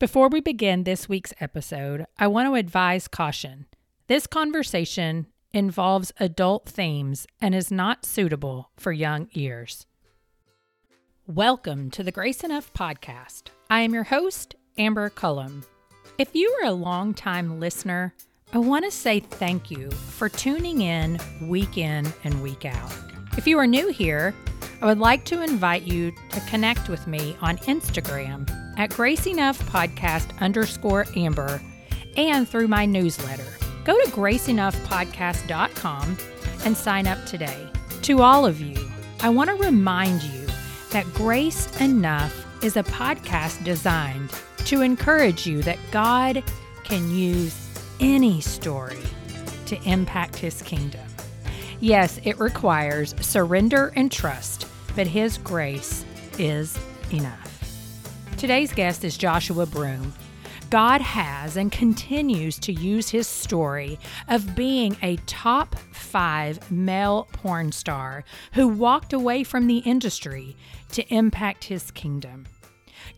Before we begin this week's episode, I want to advise caution. This conversation involves adult themes and is not suitable for young ears. Welcome to the Grace Enough podcast. I am your host, Amber Cullum. If you are a longtime listener, I want to say thank you for tuning in week in and week out. If you are new here, I would like to invite you to connect with me on Instagram at Grace Enough Podcast underscore Amber and through my newsletter. Go to graceenoughpodcast.com and sign up today. To all of you, I want to remind you that Grace Enough is a podcast designed to encourage you that God can use any story to impact his kingdom. Yes, it requires surrender and trust, but his grace is enough. Today's guest is Joshua Broome. God has and continues to use his story of being a top five male porn star who walked away from the industry to impact his kingdom.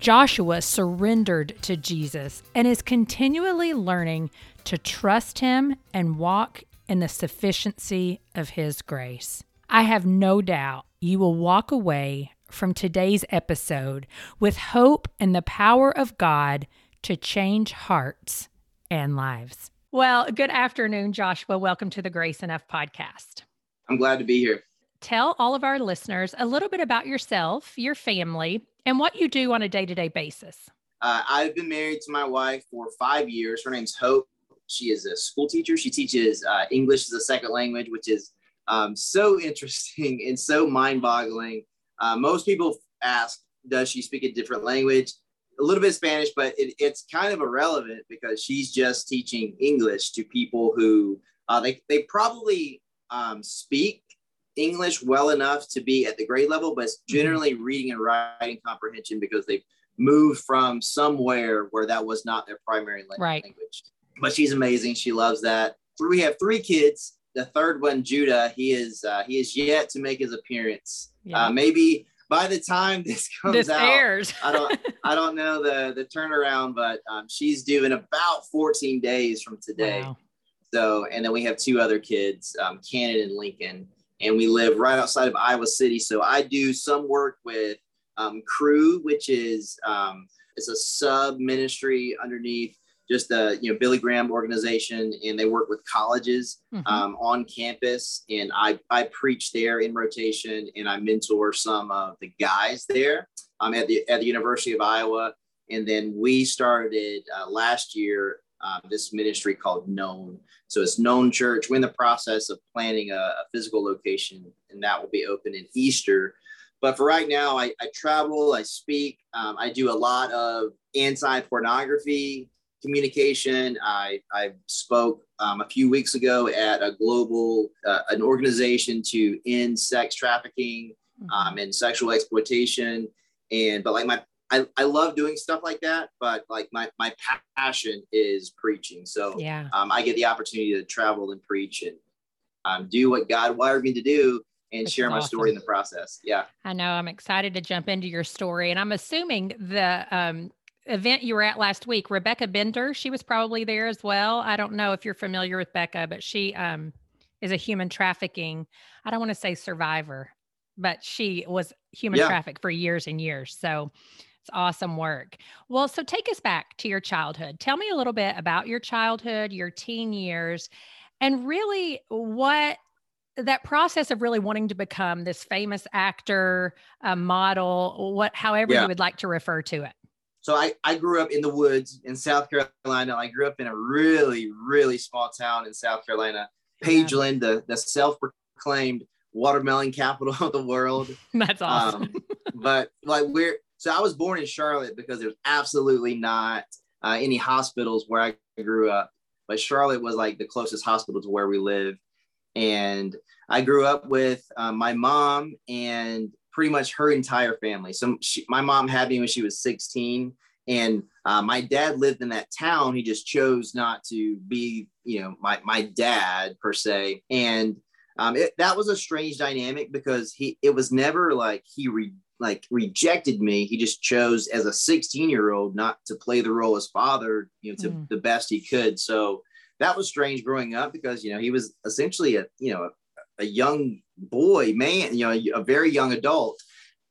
Joshua surrendered to Jesus and is continually learning to trust him and walk in the sufficiency of his grace. I have no doubt you will walk away from today's episode with hope and the power of God to change hearts and lives. Well, good afternoon, Joshua. Welcome to the Grace Enough podcast. I'm glad to be here. Tell all of our listeners a little bit about yourself, your family, and what you do on a day to day basis. Uh, I've been married to my wife for five years. Her name's Hope. She is a school teacher. She teaches uh, English as a second language, which is um, so interesting and so mind boggling. Uh, most people ask, does she speak a different language? a little bit of Spanish, but it, it's kind of irrelevant because she's just teaching English to people who uh, they, they probably um, speak English well enough to be at the grade level, but it's mm-hmm. generally reading and writing comprehension because they've moved from somewhere where that was not their primary language. Right. But she's amazing. She loves that. We have three kids. The third one, Judah, he is uh, he is yet to make his appearance. Yeah. Uh, maybe by the time this comes this out, airs. I don't I don't know the the turnaround, but um, she's due in about 14 days from today. Wow. So, and then we have two other kids, um, Cannon and Lincoln, and we live right outside of Iowa City. So I do some work with um, Cru, which is um, it's a sub ministry underneath just the you know Billy Graham organization, and they work with colleges mm-hmm. um, on campus. And I I preach there in rotation, and I mentor some of the guys there. I'm at the at the University of Iowa, and then we started uh, last year um, this ministry called Known. So it's Known Church. We're in the process of planning a, a physical location, and that will be open in Easter. But for right now, I, I travel, I speak, um, I do a lot of anti pornography communication. I, I spoke um, a few weeks ago at a global, uh, an organization to end sex trafficking mm-hmm. um, and sexual exploitation. And, but like my, I, I love doing stuff like that, but like my, my passion is preaching. So yeah, um, I get the opportunity to travel and preach and um, do what God wired me to do and share my awesome. story in the process. Yeah. I know. I'm excited to jump into your story. And I'm assuming the um, event you were at last week, Rebecca Bender, she was probably there as well. I don't know if you're familiar with Becca, but she um, is a human trafficking, I don't want to say survivor, but she was human yeah. trafficked for years and years. So it's awesome work. Well, so take us back to your childhood. Tell me a little bit about your childhood, your teen years, and really what that process of really wanting to become this famous actor, a model, what however yeah. you would like to refer to it. So I, I grew up in the woods in South Carolina. I grew up in a really, really small town in South Carolina, Pageland, the, the self-proclaimed watermelon capital of the world. That's awesome. Um, but like we're, so I was born in Charlotte because there's absolutely not uh, any hospitals where I grew up. But Charlotte was like the closest hospital to where we live. And I grew up with uh, my mom and pretty much her entire family. So she, my mom had me when she was 16, and uh, my dad lived in that town. He just chose not to be, you know, my my dad per se. And um, it, that was a strange dynamic because he it was never like he re, like rejected me. He just chose as a 16 year old not to play the role as father, you know, to mm. the best he could. So that was strange growing up because, you know, he was essentially a, you know, a, young boy, man, you know, a very young adult.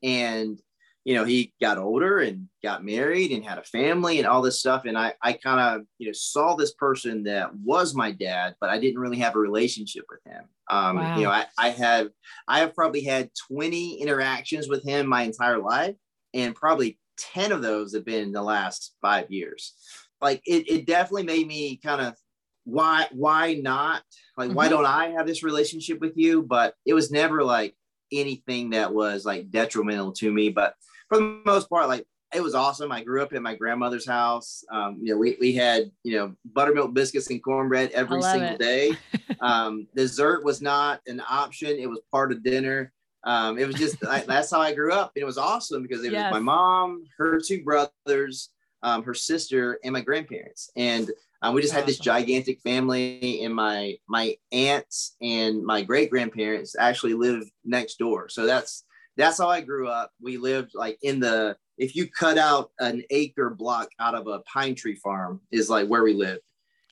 And you know, he got older and got married and had a family and all this stuff. And I, I kind of, you know, saw this person that was my dad, but I didn't really have a relationship with him. Um, wow. You know, I, I have, I have probably had 20 interactions with him my entire life, and probably 10 of those have been in the last five years. Like it, it definitely made me kind of why, why not? Like, mm-hmm. why don't I have this relationship with you? But it was never like anything that was like detrimental to me. But for the most part, like it was awesome. I grew up at my grandmother's house. Um, you know, we, we had, you know, buttermilk biscuits and cornbread every single it. day. um, dessert was not an option. It was part of dinner. Um, it was just, I, that's how I grew up. And it was awesome because it yes. was my mom, her two brothers, um, her sister and my grandparents. And um, we just had this gigantic family and my, my aunts and my great grandparents actually live next door. So that's, that's how I grew up. We lived like in the if you cut out an acre block out of a pine tree farm is like where we lived.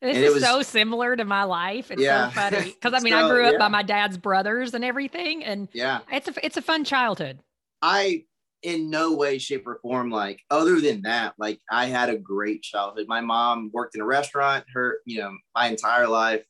This and is was, so similar to my life. It's yeah. so funny because I mean so, I grew up yeah. by my dad's brothers and everything, and yeah, it's a it's a fun childhood. I in no way, shape, or form like other than that, like I had a great childhood. My mom worked in a restaurant. Her, you know, my entire life,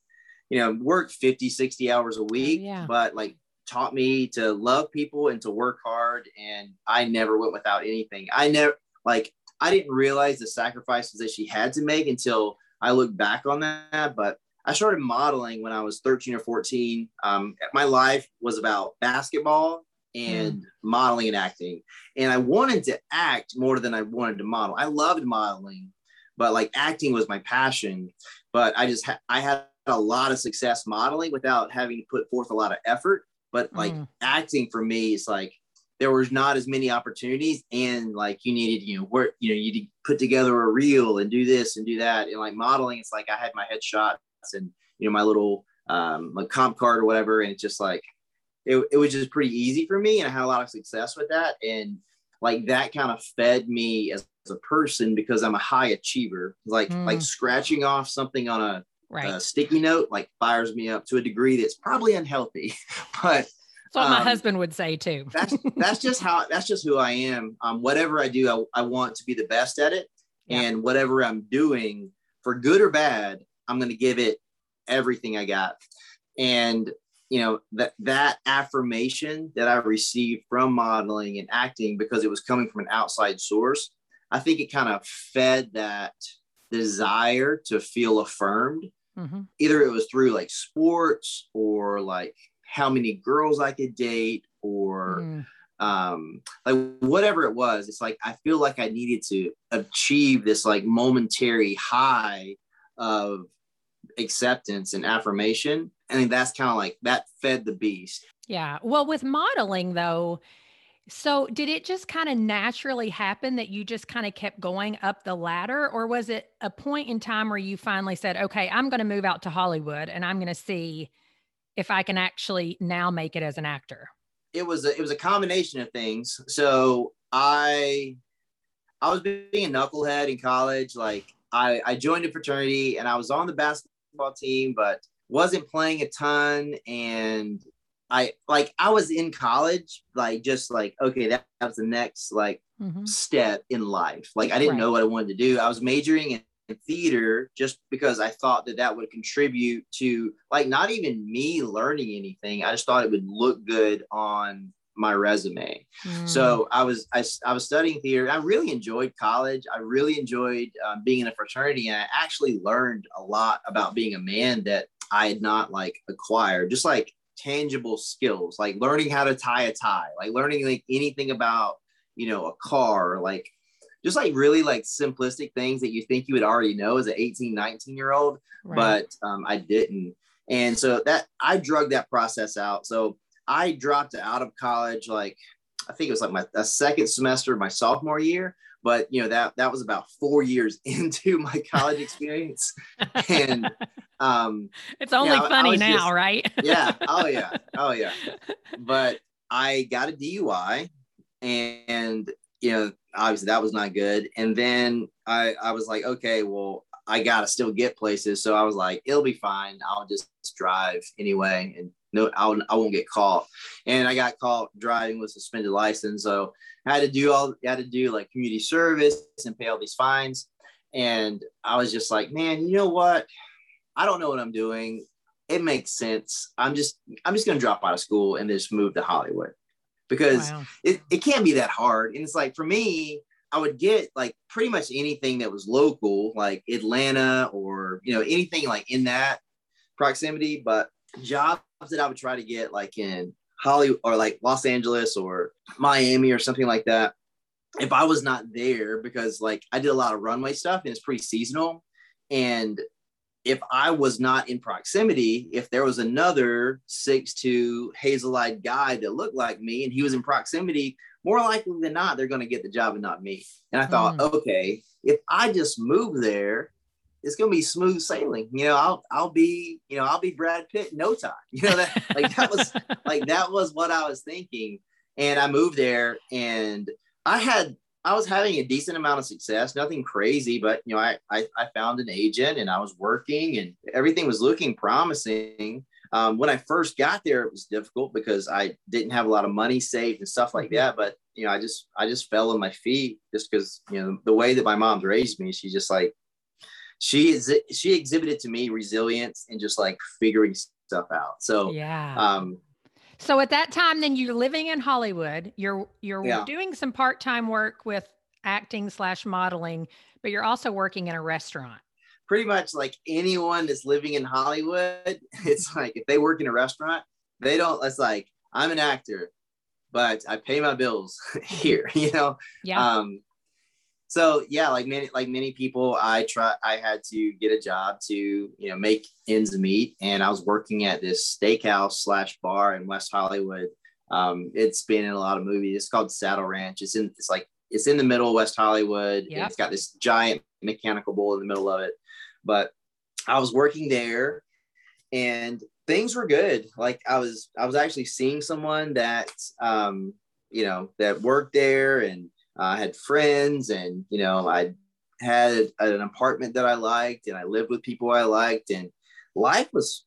you know, worked 50, 60 hours a week, oh, yeah. but like taught me to love people and to work hard. And I never went without anything. I never, like, I didn't realize the sacrifices that she had to make until I look back on that. But I started modeling when I was 13 or 14. Um, my life was about basketball and mm. modeling and acting. And I wanted to act more than I wanted to model. I loved modeling, but like acting was my passion. But I just, ha- I had a lot of success modeling without having to put forth a lot of effort. But like mm. acting for me is like there was not as many opportunities and like you needed, you know, work, you know, you put together a reel and do this and do that. And like modeling, it's like I had my headshots and you know, my little um like comp card or whatever. And it's just like it, it was just pretty easy for me and I had a lot of success with that. And like that kind of fed me as, as a person because I'm a high achiever. Like mm. like scratching off something on a right. uh, sticky note like fires me up to a degree that's probably unhealthy but that's what um, my husband would say too that's that's just how that's just who i am um, whatever i do I, I want to be the best at it yeah. and whatever i'm doing for good or bad i'm going to give it everything i got and you know that that affirmation that i received from modeling and acting because it was coming from an outside source i think it kind of fed that desire to feel affirmed Mm-hmm. Either it was through like sports or like how many girls I could date or mm. um, like whatever it was. It's like I feel like I needed to achieve this like momentary high of acceptance and affirmation. And that's kind of like that fed the beast. Yeah. Well, with modeling though, so, did it just kind of naturally happen that you just kind of kept going up the ladder, or was it a point in time where you finally said, okay, I'm going to move out to Hollywood and I'm going to see if I can actually now make it as an actor? It was a, it was a combination of things. So I I was being a knucklehead in college. Like I I joined a fraternity and I was on the basketball team, but wasn't playing a ton and I like I was in college, like just like okay, that, that was the next like mm-hmm. step in life. Like I didn't right. know what I wanted to do. I was majoring in, in theater just because I thought that that would contribute to like not even me learning anything. I just thought it would look good on my resume. Mm. So I was I, I was studying theater. I really enjoyed college. I really enjoyed um, being in a fraternity, and I actually learned a lot about being a man that I had not like acquired. Just like tangible skills, like learning how to tie a tie, like learning like anything about, you know, a car, like just like really like simplistic things that you think you would already know as an 18, 19 year old, right. but um, I didn't. And so that I drug that process out. So I dropped out of college, like I think it was like my a second semester of my sophomore year, but you know that that was about four years into my college experience and um it's only you know, funny now just, right yeah oh yeah oh yeah but i got a dui and you know, obviously that was not good. And then I, I was like, okay, well, I gotta still get places. So I was like, it'll be fine. I'll just drive anyway, and no, I'll, I won't get caught. And I got caught driving with suspended license, so I had to do all, I had to do like community service and pay all these fines. And I was just like, man, you know what? I don't know what I'm doing. It makes sense. I'm just, I'm just gonna drop out of school and just move to Hollywood because wow. it, it can't be that hard. And it's like for me, I would get like pretty much anything that was local, like Atlanta or you know anything like in that proximity. But jobs that I would try to get like in Hollywood or like Los Angeles or Miami or something like that. If I was not there, because like I did a lot of runway stuff and it's pretty seasonal, and if I was not in proximity, if there was another six two hazel-eyed guy that looked like me and he was in proximity, more likely than not, they're going to get the job and not me. And I thought, mm. okay, if I just move there, it's going to be smooth sailing. You know, I'll I'll be you know I'll be Brad Pitt in no time. You know that like that was like that was what I was thinking. And I moved there, and I had I was having a decent amount of success, nothing crazy, but you know, I, I, I found an agent and I was working and everything was looking promising. Um, when I first got there, it was difficult because I didn't have a lot of money saved and stuff like that. But you know, I just I just fell on my feet just because you know the way that my mom's raised me. She just like she is she exhibited to me resilience and just like figuring stuff out. So yeah. Um, so at that time, then you're living in Hollywood. You're you're yeah. doing some part time work with acting slash modeling, but you're also working in a restaurant. Pretty much like anyone that's living in Hollywood, it's like if they work in a restaurant, they don't. It's like I'm an actor, but I pay my bills here. You know. Yeah. Um, so yeah like many like many people i try i had to get a job to you know make ends meet. And i was working at this steakhouse slash bar in west hollywood. Um, it's been in a lot of movies. It's called saddle ranch. It's in it's like it's in the middle of west hollywood. Yep. it's got this giant mechanical bull in the middle of it. But i was working there and things were good. Like i was i was actually seeing someone that um you know that worked there and I had friends and, you know, I had an apartment that I liked and I lived with people I liked and life was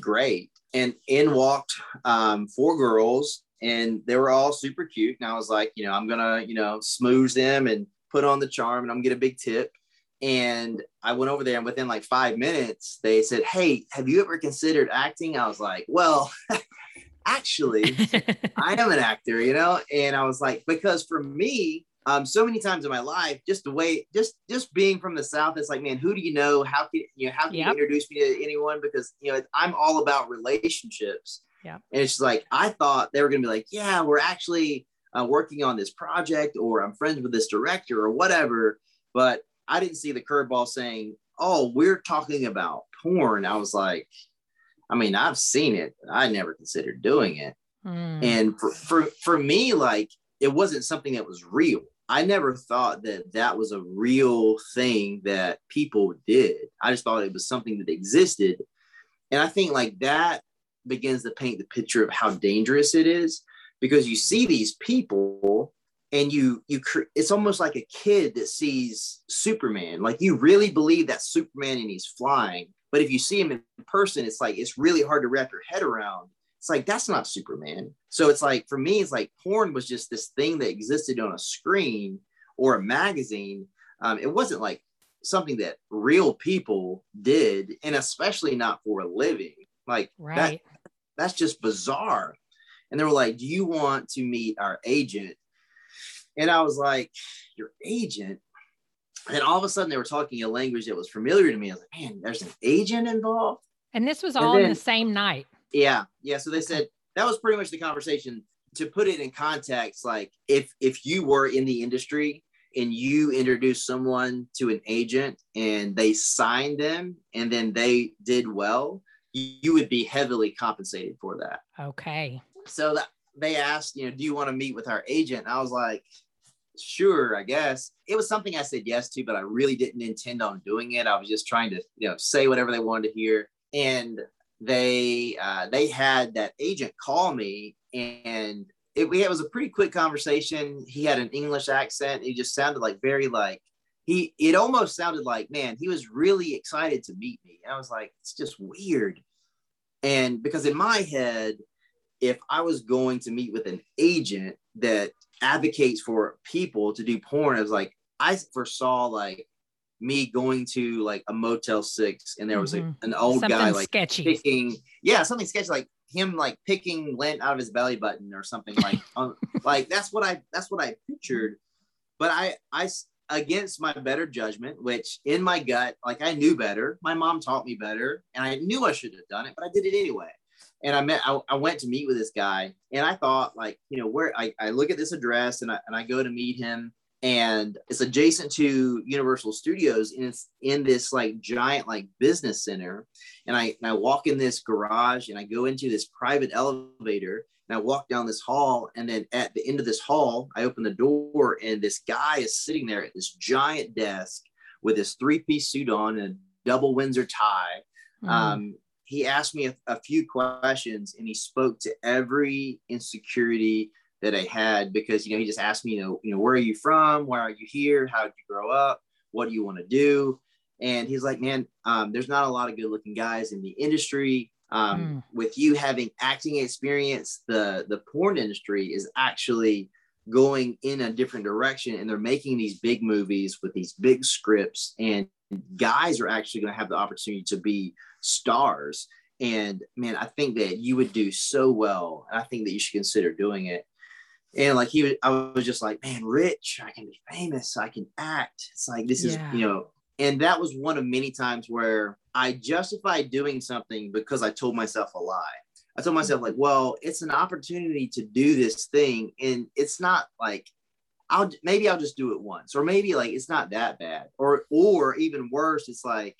great. And in walked um, four girls and they were all super cute. And I was like, you know, I'm to, you know, smooth them and put on the charm and I'm to get a big tip. And I went over there and within like five minutes, they said, Hey, have you ever considered acting? I was like, Well, actually, I am an actor, you know? And I was like, because for me, um, so many times in my life, just the way, just just being from the South, it's like, man, who do you know? How can you know? How can yep. you introduce me to anyone? Because you know, I'm all about relationships. Yeah. And it's like I thought they were gonna be like, yeah, we're actually uh, working on this project, or I'm friends with this director, or whatever. But I didn't see the curveball saying, oh, we're talking about porn. I was like, I mean, I've seen it. I never considered doing it. Mm. And for, for, for me, like, it wasn't something that was real. I never thought that that was a real thing that people did. I just thought it was something that existed. And I think like that begins to paint the picture of how dangerous it is because you see these people and you you it's almost like a kid that sees Superman. Like you really believe that Superman and he's flying but if you see him in person, it's like it's really hard to wrap your head around. It's like that's not Superman. So it's like for me, it's like porn was just this thing that existed on a screen or a magazine. Um, it wasn't like something that real people did, and especially not for a living. Like right. that, that's just bizarre. And they were like, "Do you want to meet our agent?" And I was like, "Your agent? And all of a sudden they were talking a language that was familiar to me. I was like, man, there's an agent involved. And this was all then, in the same night. Yeah. Yeah. So they said that was pretty much the conversation. To put it in context, like if if you were in the industry and you introduced someone to an agent and they signed them and then they did well, you would be heavily compensated for that. Okay. So that they asked, you know, do you want to meet with our agent? And I was like, sure, I guess. It was something I said yes to, but I really didn't intend on doing it. I was just trying to, you know, say whatever they wanted to hear. And they uh, they had that agent call me and it, it was a pretty quick conversation. He had an English accent. He just sounded like very like he. It almost sounded like man, he was really excited to meet me. And I was like, it's just weird. And because in my head, if I was going to meet with an agent that advocates for people to do porn, I was like, I foresaw like me going to like a Motel Six, and there was mm-hmm. a, an old something guy like sketchy. picking, yeah, something sketchy, like him like picking lint out of his belly button or something like, um, like that's what I that's what I pictured. But I I against my better judgment, which in my gut, like I knew better. My mom taught me better, and I knew I should have done it, but I did it anyway. And I met, I, I went to meet with this guy, and I thought, like, you know, where I, I look at this address and I, and I go to meet him, and it's adjacent to Universal Studios, and it's in this like giant like business center. And I, and I walk in this garage, and I go into this private elevator, and I walk down this hall, and then at the end of this hall, I open the door, and this guy is sitting there at this giant desk with his three-piece suit on and a double Windsor tie. Mm. Um, he asked me a, a few questions, and he spoke to every insecurity that I had because you know he just asked me, you know, you know, where are you from? Why are you here? How did you grow up? What do you want to do? And he's like, man, um, there's not a lot of good-looking guys in the industry um, mm. with you having acting experience the the porn industry is actually going in a different direction and they're making these big movies with these big scripts and guys are actually going to have the opportunity to be stars and man i think that you would do so well i think that you should consider doing it and like he was i was just like man rich i can be famous i can act it's like this is yeah. you know and that was one of many times where I justified doing something because I told myself a lie. I told myself like, well, it's an opportunity to do this thing, and it's not like I'll maybe I'll just do it once, or maybe like it's not that bad, or or even worse, it's like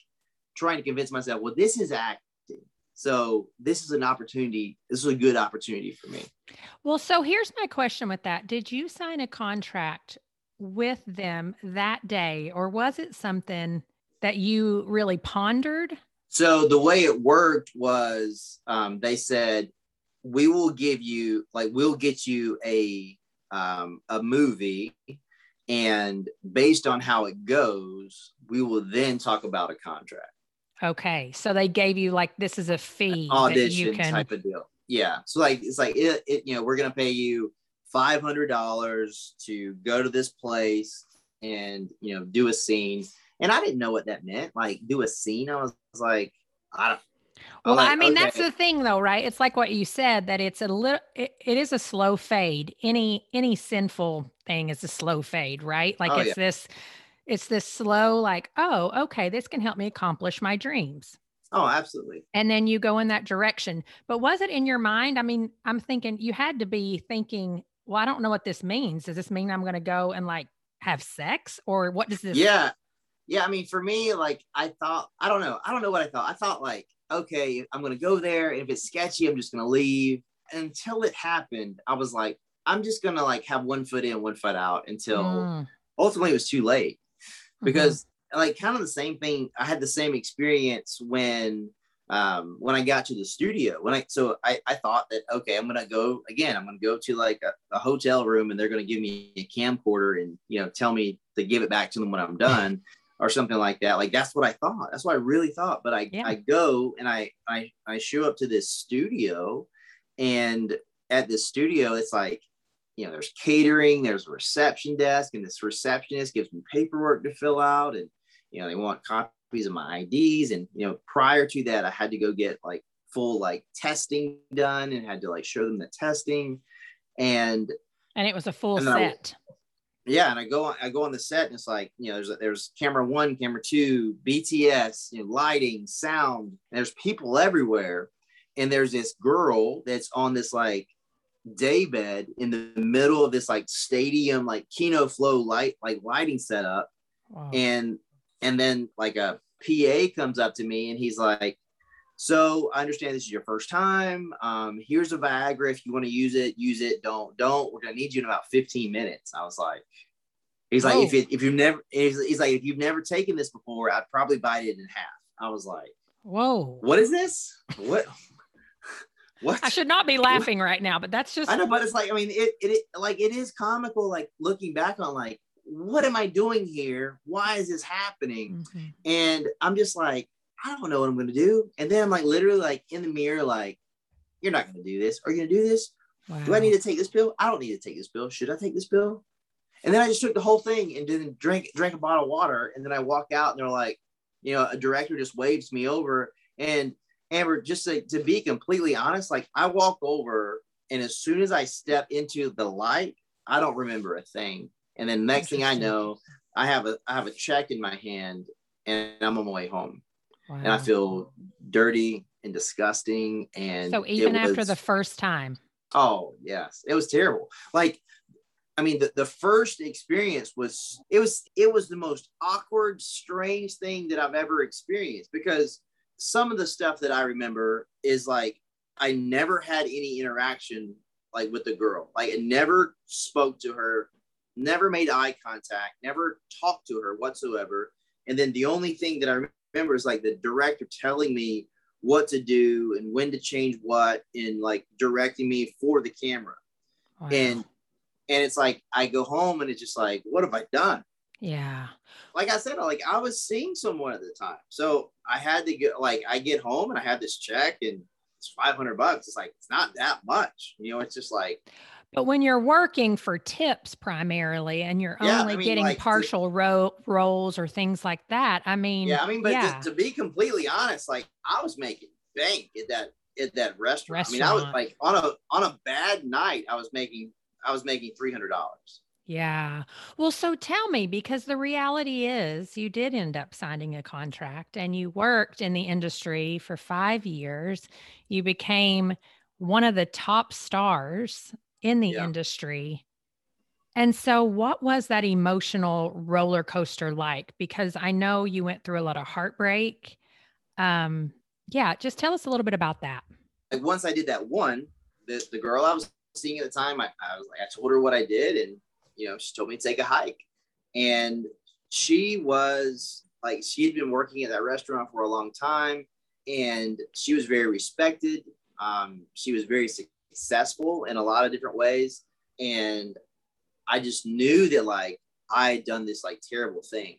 trying to convince myself, well, this is acting. So this is an opportunity. This is a good opportunity for me. Well, so here's my question with that. Did you sign a contract with them that day, or was it something that you really pondered? So the way it worked was um, they said, we will give you, like, we'll get you a um, a movie, and based on how it goes, we will then talk about a contract. Okay, so they gave you like this is a fee audition can... type of deal. Yeah, so like it's like it, it you know we're gonna pay you five hundred dollars to go to this place and you know do a scene and I didn't know what that meant. Like do a scene. I was, like, I don't. Well, like, I mean, okay. that's the thing, though, right? It's like what you said that it's a little, it, it is a slow fade. Any any sinful thing is a slow fade, right? Like oh, it's yeah. this, it's this slow, like, oh, okay, this can help me accomplish my dreams. Oh, absolutely. And then you go in that direction. But was it in your mind? I mean, I'm thinking you had to be thinking, well, I don't know what this means. Does this mean I'm going to go and like have sex, or what does this? Yeah, yeah, I mean, for me, like I thought, I don't know, I don't know what I thought. I thought like, okay, I'm gonna go there, and if it's sketchy, I'm just gonna leave. Until it happened, I was like, I'm just gonna like have one foot in, one foot out until mm. ultimately it was too late. Mm-hmm. Because mm-hmm. like kind of the same thing, I had the same experience when um, when I got to the studio. When I so I, I thought that okay, I'm gonna go again. I'm gonna go to like a, a, hotel room and they're gonna give me a camcorder and you know tell me to give it back to them when I'm done or something like that. Like that's what I thought. That's what I really thought. But I yeah. I go and I I I show up to this studio, and at this studio, it's like you know there's catering, there's a reception desk, and this receptionist gives me paperwork to fill out, and you know they want copies of my IDs, and you know prior to that, I had to go get like full like testing done and had to like show them the testing, and and it was a full set. I, yeah, and I go on, I go on the set, and it's like you know, there's there's camera one, camera two, BTS, you know, lighting, sound, there's people everywhere, and there's this girl that's on this like day bed in the middle of this like stadium like Kino Flow light like lighting setup, wow. and and then like a PA comes up to me and he's like, so I understand this is your first time. Um, here's a Viagra. If you want to use it, use it. Don't, don't. We're gonna need you in about 15 minutes. I was like, he's like, oh. if it, if you've never, he's, he's like, if you've never taken this before, I'd probably bite it in half. I was like, whoa, what is this? What? what? I should not be laughing what? right now, but that's just I know, but it's like I mean it, it like it is comical like looking back on like what am I doing here? Why is this happening? Mm-hmm. And I'm just like, I don't know what I'm gonna do. And then I'm like literally like in the mirror, like, you're not gonna do this. Are you gonna do this? Wow. Do I need to take this pill? I don't need to take this pill. Should I take this pill? And then I just took the whole thing and then drank drank a bottle of water. And then I walk out and they're like, you know, a director just waves me over. And Amber, just to, to be completely honest, like I walk over and as soon as I step into the light, I don't remember a thing. And then next thing I know, I have a I have a check in my hand and I'm on my way home. Wow. And I feel dirty and disgusting. And so even was, after the first time. Oh yes. It was terrible. Like I mean, the, the first experience was it was it was the most awkward, strange thing that I've ever experienced because some of the stuff that I remember is like I never had any interaction like with the girl. Like I never spoke to her, never made eye contact, never talked to her whatsoever. And then the only thing that I remember is like the director telling me what to do and when to change what and like directing me for the camera. Wow. And and it's like I go home and it's just like, what have I done? Yeah. Like I said, like I was seeing someone at the time. So I had to get like I get home and I have this check and it's 500 bucks. It's like it's not that much. You know, it's just like but when you're working for tips primarily and you're yeah, only I mean, getting like, partial ro- roles or things like that, I mean, yeah, I mean, but yeah. to, to, be completely honest, like I was making bank at that at that restaurant. restaurant. I mean, I was like on a on a bad night, I was making I was making three hundred dollars. Yeah. Well, so tell me, because the reality is you did end up signing a contract and you worked in the industry for five years. You became one of the top stars in the yeah. industry. And so, what was that emotional roller coaster like? Because I know you went through a lot of heartbreak. Um, yeah, just tell us a little bit about that. Like once I did that one, the, the girl I was seeing at the time, I, I was like, I told her what I did, and you know, she told me to take a hike. And she was like, she had been working at that restaurant for a long time, and she was very respected. Um, she was very successful in a lot of different ways, and I just knew that like I had done this like terrible thing.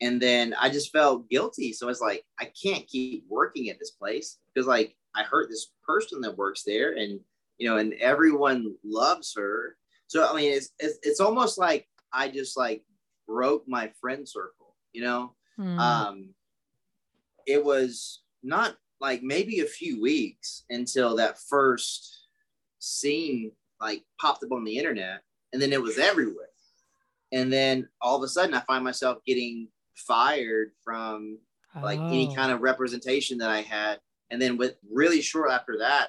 And then I just felt guilty. So I was like, I can't keep working at this place because like I hurt this person that works there and you know, and everyone loves her. So I mean, it's it's, it's almost like I just like broke my friend circle. You know, mm. um, it was not like maybe a few weeks until that first scene like popped up on the internet, and then it was everywhere. And then all of a sudden, I find myself getting fired from like oh. any kind of representation that I had. And then with really short after that,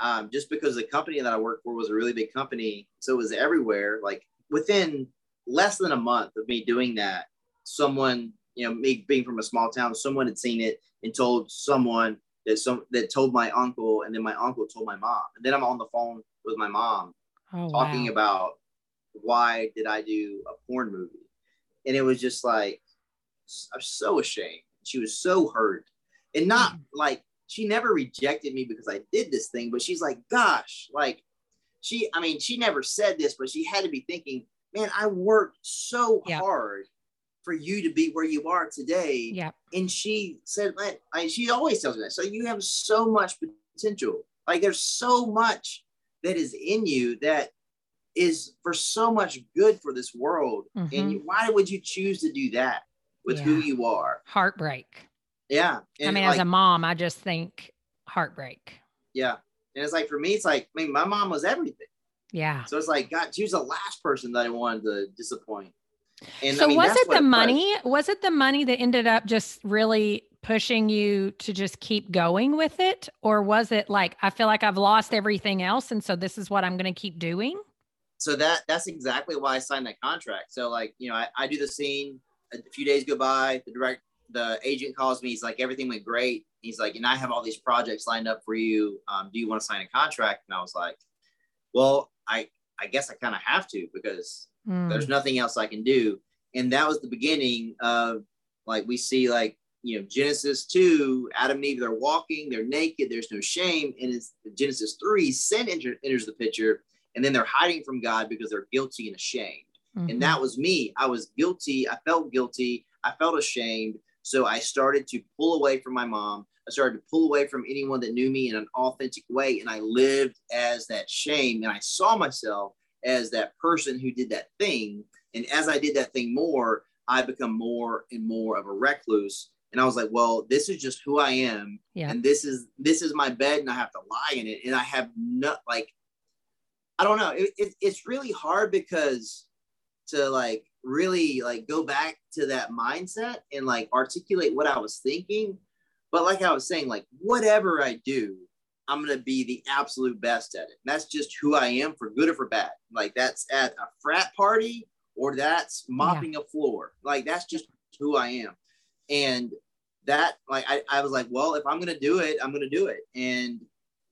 um, just because the company that I worked for was a really big company, so it was everywhere. Like within less than a month of me doing that, someone, you know, me being from a small town, someone had seen it and told someone that some that told my uncle, and then my uncle told my mom, and then I'm on the phone with my mom oh, talking wow. about why did I do a porn movie, and it was just like I'm so ashamed. She was so hurt, and not mm. like she never rejected me because I did this thing, but she's like, gosh, like she, I mean, she never said this, but she had to be thinking, man, I worked so yep. hard for you to be where you are today. Yeah. And she said, I, she always tells me that. So you have so much potential. Like there's so much that is in you that is for so much good for this world. Mm-hmm. And you, why would you choose to do that with yeah. who you are? Heartbreak. Yeah. And I mean, like, as a mom, I just think heartbreak. Yeah. And it's like for me, it's like, I mean, my mom was everything. Yeah. So it's like, God, she was the last person that I wanted to disappoint. And so I mean, was it the money? Was. was it the money that ended up just really pushing you to just keep going with it? Or was it like, I feel like I've lost everything else. And so this is what I'm going to keep doing? So that that's exactly why I signed that contract. So like, you know, I, I do the scene, a few days go by, the direct the agent calls me. He's like, everything went great. He's like, and I have all these projects lined up for you. Um, do you want to sign a contract? And I was like, well, I I guess I kind of have to because mm. there's nothing else I can do. And that was the beginning of like we see like you know, Genesis 2, Adam and Eve, they're walking, they're naked, there's no shame. And it's Genesis 3, sin enter, enters the picture, and then they're hiding from God because they're guilty and ashamed. Mm-hmm. And that was me. I was guilty. I felt guilty. I felt ashamed. So I started to pull away from my mom. I started to pull away from anyone that knew me in an authentic way. And I lived as that shame. And I saw myself as that person who did that thing. And as I did that thing more, I become more and more of a recluse. And I was like, well, this is just who I am. Yeah. And this is this is my bed and I have to lie in it. And I have not like I don't know. It, it, it's really hard because to like really like go back to that mindset and like articulate what I was thinking. But like I was saying, like whatever I do, I'm gonna be the absolute best at it. And that's just who I am for good or for bad. Like that's at a frat party or that's mopping yeah. a floor. Like that's just who I am. And that like I, I was like, well, if I'm gonna do it, I'm gonna do it. And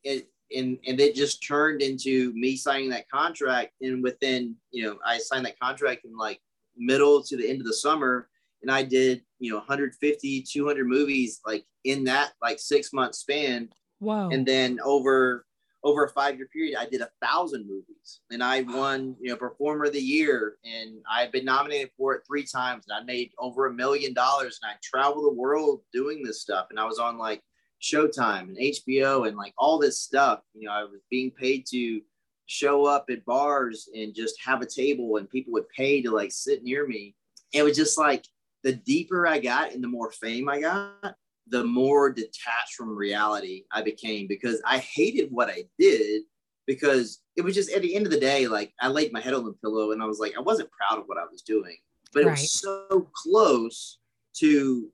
it and and it just turned into me signing that contract. And within, you know, I signed that contract in like middle to the end of the summer. And I did, you know, 150, 200 movies like in that like six month span. Wow. And then over over a five year period, I did a thousand movies and I won, you know, performer of the year. And I've been nominated for it three times and I made over a million dollars and I travel the world doing this stuff. And I was on like Showtime and HBO and like all this stuff. You know, I was being paid to show up at bars and just have a table and people would pay to like sit near me. It was just like the deeper I got and the more fame I got, the more detached from reality I became because I hated what I did because it was just at the end of the day, like I laid my head on the pillow and I was like, I wasn't proud of what I was doing, but right. it was so close to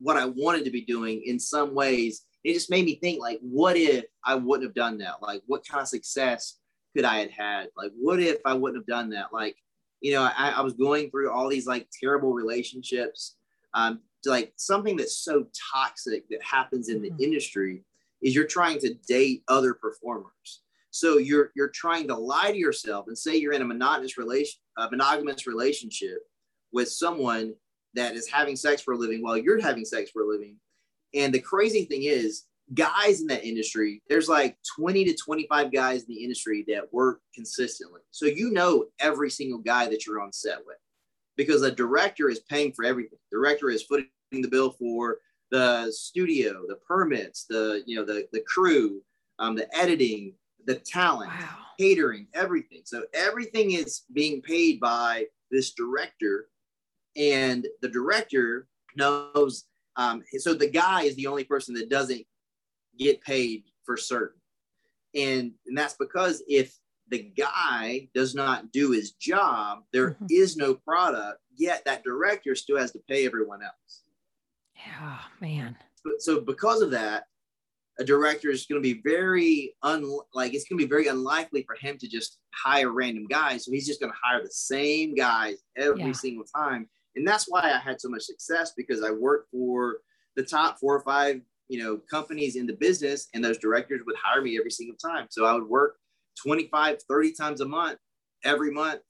what I wanted to be doing in some ways. It just made me think like, what if I wouldn't have done that? Like, what kind of success could I have had? Like, what if I wouldn't have done that? Like, you know, I, I was going through all these like terrible relationships. Um, like something that's so toxic that happens in the mm-hmm. industry is you're trying to date other performers. So you're you're trying to lie to yourself and say you're in a monotonous relation, a monogamous relationship with someone that is having sex for a living while you're having sex for a living. And the crazy thing is, guys in that industry, there's like 20 to 25 guys in the industry that work consistently. So you know every single guy that you're on set with because a director is paying for everything. Director is footing the bill for the studio, the permits, the you know the the crew, um, the editing, the talent, wow. catering, everything. So everything is being paid by this director and the director knows. Um, so the guy is the only person that doesn't get paid for certain, and and that's because if the guy does not do his job, there mm-hmm. is no product. Yet that director still has to pay everyone else. Yeah, man. So because of that, a director is going to be very un like it's going to be very unlikely for him to just hire random guys. So he's just going to hire the same guys every yeah. single time and that's why I had so much success because I worked for the top four or five you know companies in the business and those directors would hire me every single time so I would work 25 30 times a month every month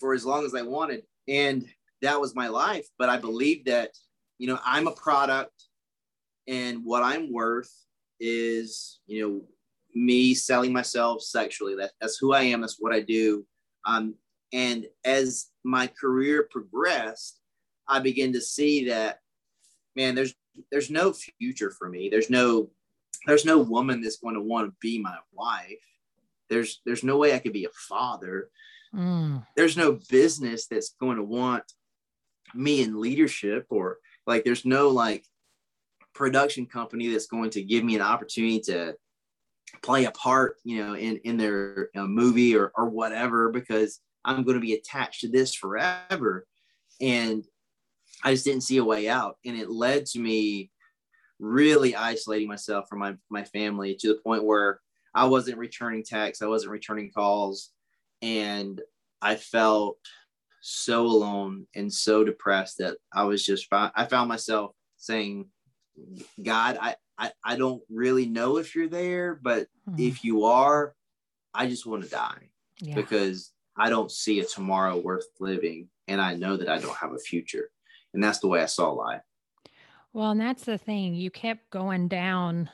for as long as I wanted and that was my life but I believe that you know I'm a product and what I'm worth is you know me selling myself sexually that, that's who I am that's what I do um, and as my career progressed I begin to see that, man, there's there's no future for me. There's no there's no woman that's going to want to be my wife. There's there's no way I could be a father. Mm. There's no business that's going to want me in leadership or like there's no like production company that's going to give me an opportunity to play a part, you know, in in their you know, movie or or whatever because I'm going to be attached to this forever. And I just didn't see a way out. And it led to me really isolating myself from my, my family to the point where I wasn't returning texts, I wasn't returning calls. And I felt so alone and so depressed that I was just, I found myself saying, God, I, I, I don't really know if you're there, but mm-hmm. if you are, I just want to die yeah. because I don't see a tomorrow worth living. And I know that I don't have a future and that's the way I saw life. Well, and that's the thing. You kept going down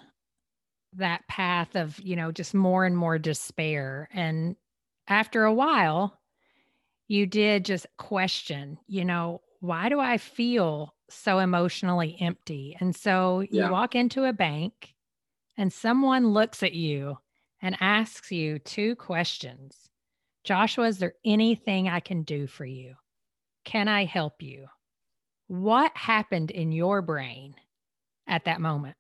that path of, you know, just more and more despair. And after a while, you did just question, you know, why do I feel so emotionally empty? And so you yeah. walk into a bank and someone looks at you and asks you two questions Joshua, is there anything I can do for you? Can I help you? What happened in your brain at that moment?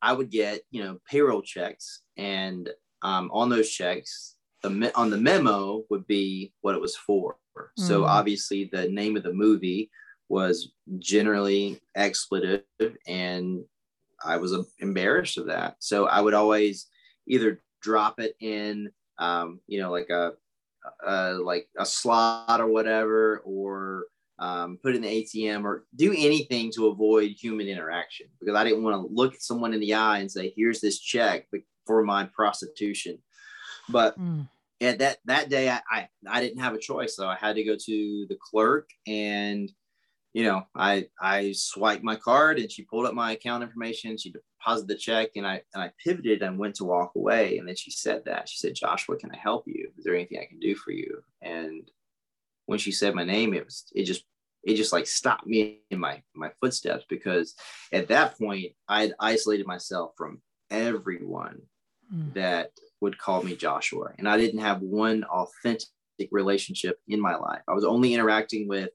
I would get, you know, payroll checks, and um, on those checks, the on the memo would be what it was for. Mm. So obviously, the name of the movie was generally expletive, and I was embarrassed of that. So I would always either drop it in, um, you know, like a, a like a slot or whatever, or um, put in the ATM or do anything to avoid human interaction because I didn't want to look at someone in the eye and say, "Here's this check for my prostitution." But mm. and that that day, I, I I didn't have a choice, so I had to go to the clerk and you know, I I swiped my card and she pulled up my account information. She deposited the check and I and I pivoted and went to walk away. And then she said that she said, "Joshua, can I help you? Is there anything I can do for you?" And when she said my name, it was it just it just like stopped me in my my footsteps because at that point I had isolated myself from everyone mm. that would call me Joshua, and I didn't have one authentic relationship in my life. I was only interacting with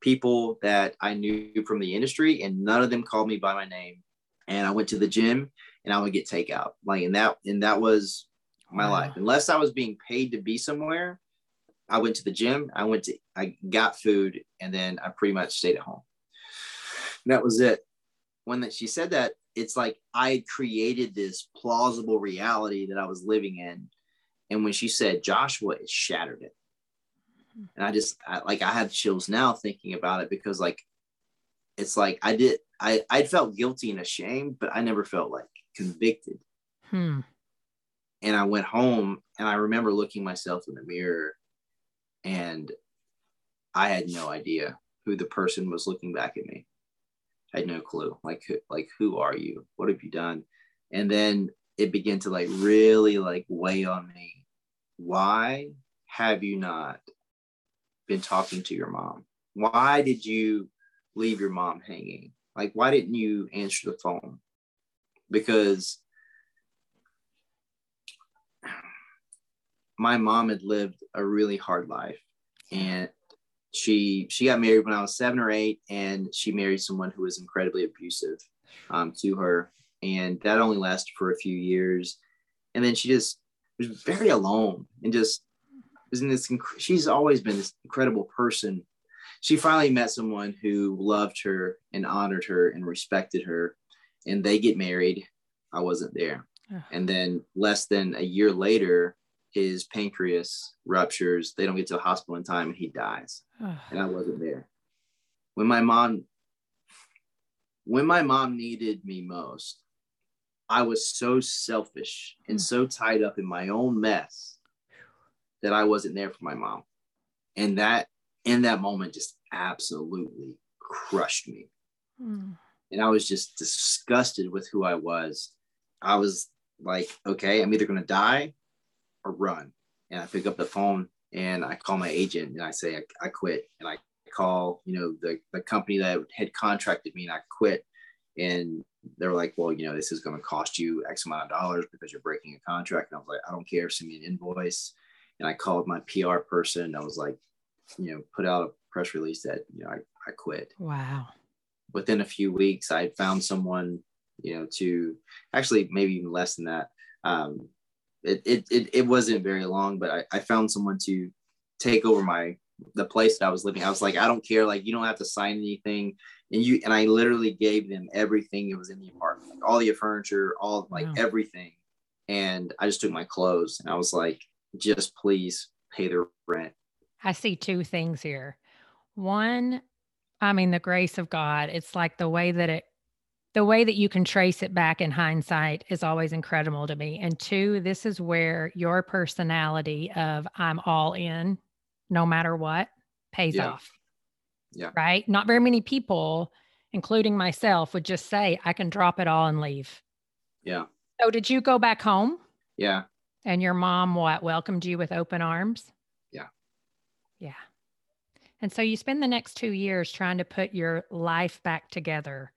people that I knew from the industry, and none of them called me by my name. And I went to the gym, and I would get takeout, like, and that and that was my wow. life. Unless I was being paid to be somewhere, I went to the gym, I went to, I got food, and then I pretty much stayed at home. And that was it. When that she said that, it's like I had created this plausible reality that I was living in. And when she said Joshua, it shattered it. And I just I, like I have chills now thinking about it because like it's like I did I I felt guilty and ashamed, but I never felt like convicted. Hmm. And I went home and I remember looking myself in the mirror and I had no idea who the person was looking back at me. I had no clue. Like, like who are you? What have you done? And then it began to like really like weigh on me. Why have you not been talking to your mom? Why did you leave your mom hanging? Like, why didn't you answer the phone? Because my mom had lived a really hard life and she she got married when I was seven or eight, and she married someone who was incredibly abusive um, to her, and that only lasted for a few years, and then she just was very alone and just was in this. Inc- she's always been this incredible person. She finally met someone who loved her and honored her and respected her, and they get married. I wasn't there, and then less than a year later, his pancreas ruptures. They don't get to the hospital in time and he dies. and I wasn't there. When my mom when my mom needed me most, I was so selfish and so tied up in my own mess that I wasn't there for my mom. And that in that moment just absolutely crushed me. Mm. And I was just disgusted with who I was. I was like, okay, I'm either going to die or run. And I pick up the phone and I call my agent and I say, I, I quit. And I call, you know, the, the company that had contracted me and I quit. And they're like, well, you know, this is going to cost you X amount of dollars because you're breaking a contract. And I was like, I don't care. Send me an invoice. And I called my PR person. I was like, you know, put out a press release that, you know, I, I quit. Wow. Within a few weeks, I found someone, you know, to actually maybe even less than that, um, it, it, it, it wasn't very long, but I, I found someone to take over my the place that I was living. I was like, I don't care. Like, you don't have to sign anything. And you and I literally gave them everything that was in the apartment, like all the furniture, all like wow. everything. And I just took my clothes and I was like, just please pay the rent. I see two things here. One, I mean, the grace of God. It's like the way that it the way that you can trace it back in hindsight is always incredible to me. And two, this is where your personality of I'm all in, no matter what, pays yeah. off. Yeah. Right. Not very many people, including myself, would just say, I can drop it all and leave. Yeah. So did you go back home? Yeah. And your mom what welcomed you with open arms? Yeah. Yeah. And so you spend the next two years trying to put your life back together,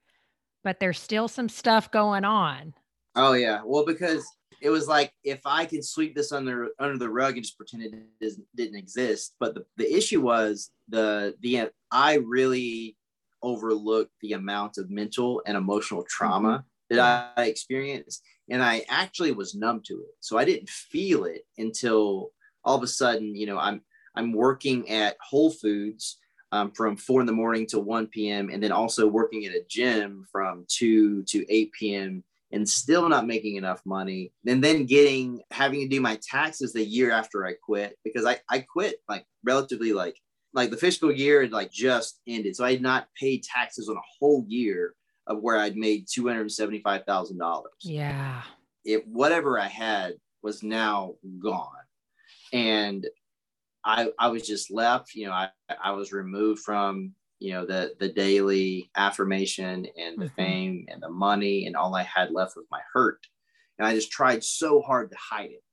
but there's still some stuff going on. Oh yeah. Well, because it was like if I can sweep this under under the rug and just pretend it didn't exist. But the, the issue was the the I really overlooked the amount of mental and emotional trauma mm-hmm. that I experienced, and I actually was numb to it. So I didn't feel it until all of a sudden, you know, I'm I'm working at Whole Foods um, from four in the morning to 1 p.m. and then also working at a gym from 2 to 8 p.m and still not making enough money. And then getting having to do my taxes the year after i quit because i i quit like relatively like like the fiscal year had like just ended. So i had not paid taxes on a whole year of where i'd made $275000 yeah. It whatever i had was now gone. And i i was just left you know i i was removed from you know the the daily affirmation and the mm-hmm. fame and the money and all i had left was my hurt and i just tried so hard to hide it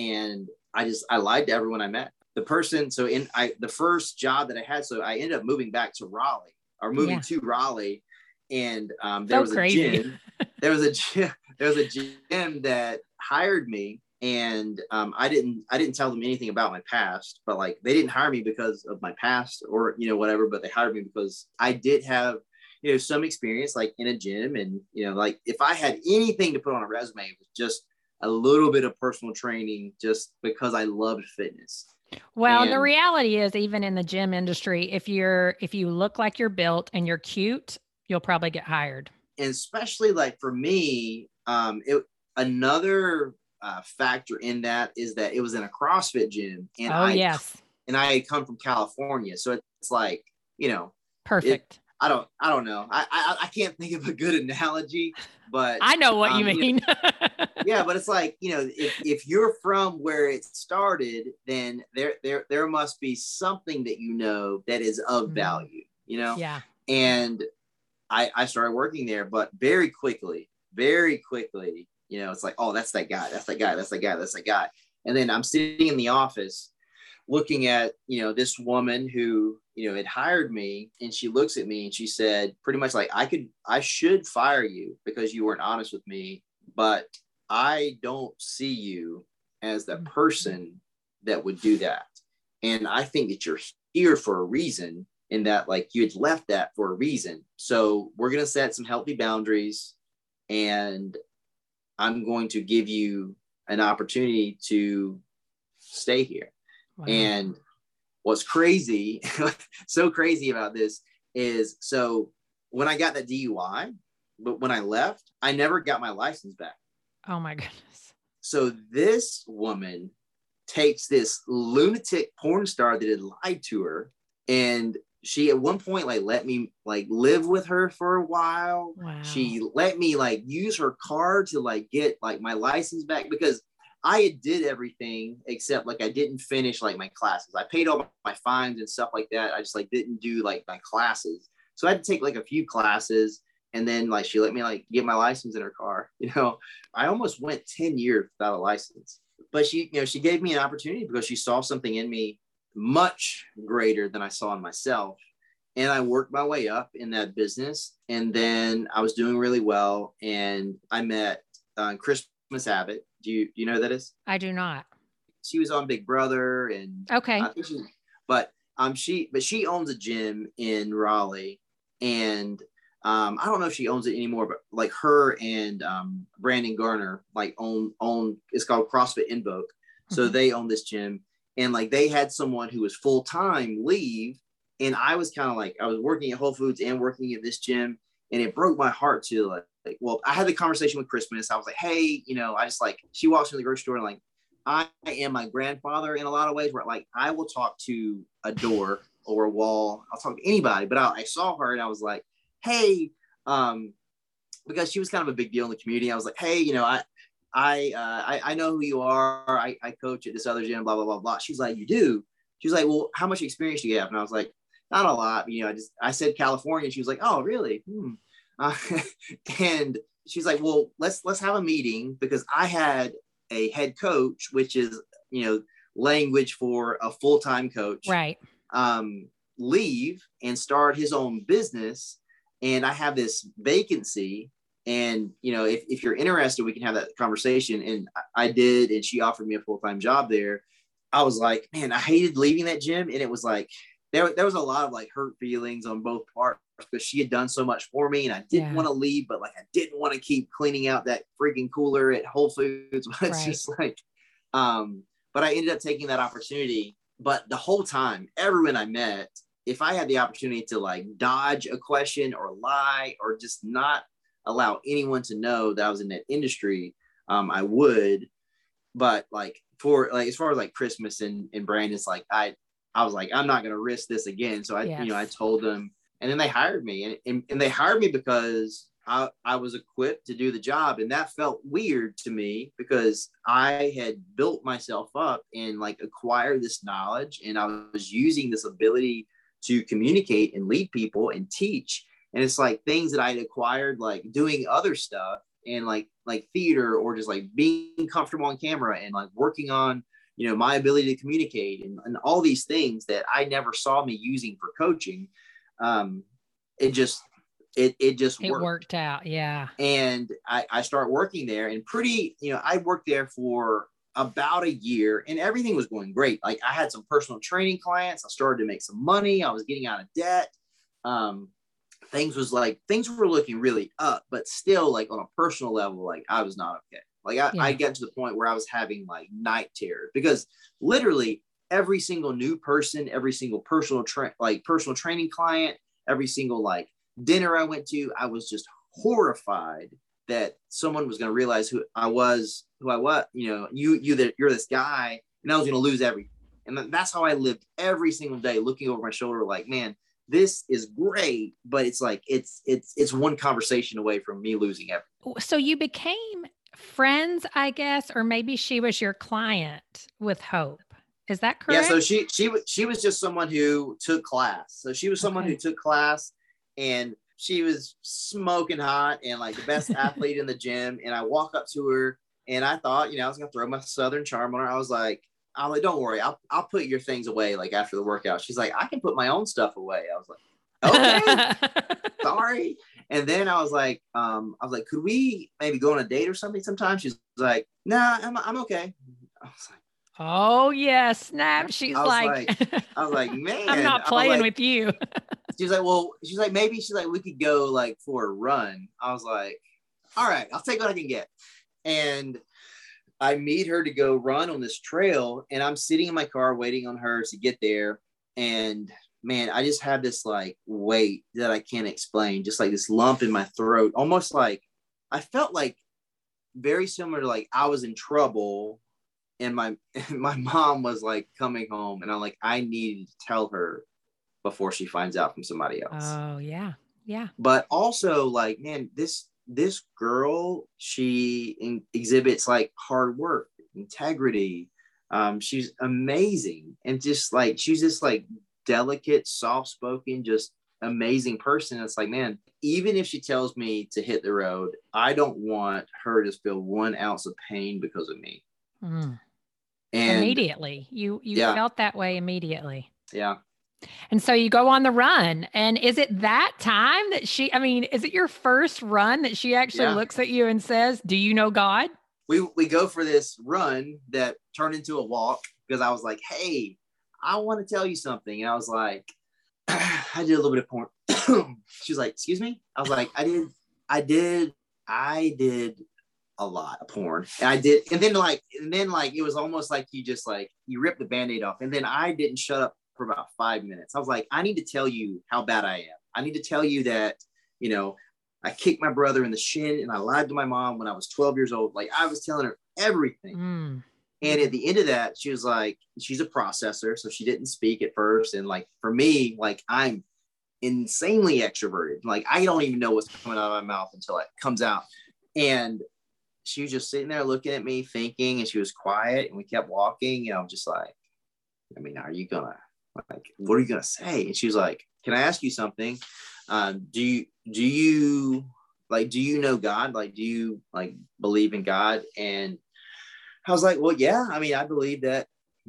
and i just i lied to everyone i met the person so in i the first job that i had so i ended up moving back to raleigh or moving yeah. to raleigh and um, there so was crazy. a gym there was a gym there was a gym that hired me and um, I didn't I didn't tell them anything about my past, but like they didn't hire me because of my past or you know whatever, but they hired me because I did have you know some experience like in a gym and you know like if I had anything to put on a resume, it was just a little bit of personal training just because I loved fitness. Well, and, the reality is even in the gym industry, if you're if you look like you're built and you're cute, you'll probably get hired. And especially like for me, um, it another uh, factor in that is that it was in a CrossFit gym, and oh I, yes, and I had come from California, so it's like you know, perfect. It, I don't, I don't know. I, I, I can't think of a good analogy, but I know what um, you mean. Know, yeah, but it's like you know, if, if you're from where it started, then there, there, there must be something that you know that is of mm-hmm. value. You know, yeah. And I, I started working there, but very quickly, very quickly, you know, it's like, oh, that's that guy, that's that guy, that's that guy, that's that guy. And then I'm sitting in the office looking at, you know, this woman who, you know, had hired me and she looks at me and she said pretty much like I could I should fire you because you weren't honest with me, but I don't see you as the person that would do that. And I think that you're here for a reason and that like you had left that for a reason. So we're going to set some healthy boundaries and I'm going to give you an opportunity to stay here. Wow. And what's crazy, so crazy about this is so when I got that DUI, but when I left, I never got my license back. Oh my goodness. So this woman takes this lunatic porn star that had lied to her and she at one point like let me like live with her for a while. Wow. She let me like use her car to like get like my license back because I did everything except like I didn't finish like my classes. I paid all my fines and stuff like that. I just like didn't do like my classes. So I had to take like a few classes and then like she let me like get my license in her car. You know, I almost went 10 years without a license. But she, you know, she gave me an opportunity because she saw something in me much greater than I saw in myself. And I worked my way up in that business. And then I was doing really well. And I met uh, Christmas Abbott. Do you, do you know who that is? I do not. She was on Big Brother and okay. She, but um she but she owns a gym in Raleigh and um, I don't know if she owns it anymore, but like her and um, Brandon Garner like own own it's called CrossFit Invoke. So mm-hmm. they own this gym and like they had someone who was full time leave and i was kind of like i was working at whole foods and working at this gym and it broke my heart to like, like well i had the conversation with christmas. I was like hey you know i just like she walks in the grocery store and like i am my grandfather in a lot of ways where like i will talk to a door or a wall. I'll talk to anybody but I, I saw her and i was like hey um because she was kind of a big deal in the community. I was like hey you know i I, uh, I, I know who you are. I, I coach at this other gym, blah, blah, blah, blah. She's like, you do? She's like, well, how much experience do you have? And I was like, not a lot. You know, I just I said California. She was like, oh, really? Hmm. Uh, and she's like, well, let's let's have a meeting because I had a head coach, which is you know language for a full time coach, right? Um, leave and start his own business, and I have this vacancy. And you know, if, if you're interested, we can have that conversation. And I did, and she offered me a full time job there. I was like, man, I hated leaving that gym, and it was like there, there was a lot of like hurt feelings on both parts because she had done so much for me and I didn't yeah. want to leave, but like I didn't want to keep cleaning out that freaking cooler at Whole Foods. But it's right. just like, um, but I ended up taking that opportunity. But the whole time, everyone I met, if I had the opportunity to like dodge a question or lie or just not allow anyone to know that I was in that industry, um, I would. But like for like as far as like Christmas and, and Brandon's like I I was like, I'm not going to risk this again. So I, yes. you know, I told them, and then they hired me, and, and, and they hired me because I, I was equipped to do the job. And that felt weird to me because I had built myself up and like acquired this knowledge, and I was using this ability to communicate and lead people and teach. And it's like things that I had acquired, like doing other stuff and like like theater or just like being comfortable on camera and like working on you know my ability to communicate and, and all these things that i never saw me using for coaching um it just it it just it worked, worked out yeah. And i i start working there and pretty you know i worked there for about a year and everything was going great. Like i had some personal training clients. I started to make some money. I was getting out of debt. Um things was like things were looking really up but still like on a personal level like i was not okay like I, yeah. I get to the point where I was having like night terror because literally every single new person, every single personal tra- like personal training client, every single like dinner I went to, I was just horrified that someone was going to realize who I was, who I was. You know, you you that you're this guy, and I was going to lose everything. And that's how I lived every single day, looking over my shoulder, like, man, this is great, but it's like it's it's it's one conversation away from me losing everything. So you became friends, I guess, or maybe she was your client with Hope. Is that correct? Yeah. So she she was she was just someone who took class. So she was someone okay. who took class, and she was smoking hot and like the best athlete in the gym. And I walk up to her, and I thought, you know, I was gonna throw my Southern charm on her. I was like, I'm like, don't worry, I'll I'll put your things away like after the workout. She's like, I can put my own stuff away. I was like, okay, sorry. And then I was like, um, I was like, could we maybe go on a date or something sometime? She's like, nah, I'm, I'm okay. I was like, oh yeah, snap. She's I like, like, I was like, man, I'm not playing like, with you. she's like, well, she's like, maybe she's like, we could go like for a run. I was like, all right, I'll take what I can get. And I meet her to go run on this trail, and I'm sitting in my car waiting on her to get there. And man, I just had this like weight that I can't explain, just like this lump in my throat, almost like I felt like very similar to like I was in trouble and my my mom was like coming home and I'm like I needed to tell her before she finds out from somebody else. Oh yeah. Yeah. But also like man this this girl she in, exhibits like hard work, integrity. Um she's amazing and just like she's just like delicate, soft spoken, just amazing person. It's like, man, even if she tells me to hit the road, I don't want her to feel one ounce of pain because of me. Mm. And immediately, you you yeah. felt that way immediately. Yeah. And so you go on the run. And is it that time that she, I mean, is it your first run that she actually yeah. looks at you and says, Do you know God? We, we go for this run that turned into a walk because I was like, Hey, I want to tell you something. And I was like, I did a little bit of porn. she was like, excuse me? I was like, I did, I did, I did a lot of porn. And I did, and then like, and then like, it was almost like you just like, you ripped the band-aid off. And then I didn't shut up for about five minutes. I was like, I need to tell you how bad I am. I need to tell you that, you know, I kicked my brother in the shin and I lied to my mom when I was 12 years old. Like I was telling her everything. Mm. And at the end of that, she was like, she's a processor. So she didn't speak at first. And like for me, like I'm insanely extroverted. Like I don't even know what's coming out of my mouth until it comes out. And she was just sitting there looking at me, thinking, and she was quiet. And we kept walking. And I'm just like, I mean, are you gonna like, what are you gonna say? And she was like, Can I ask you something? Um, do you do you like do you know God? Like, do you like believe in God? And I was like, Well, yeah. I mean, I believe that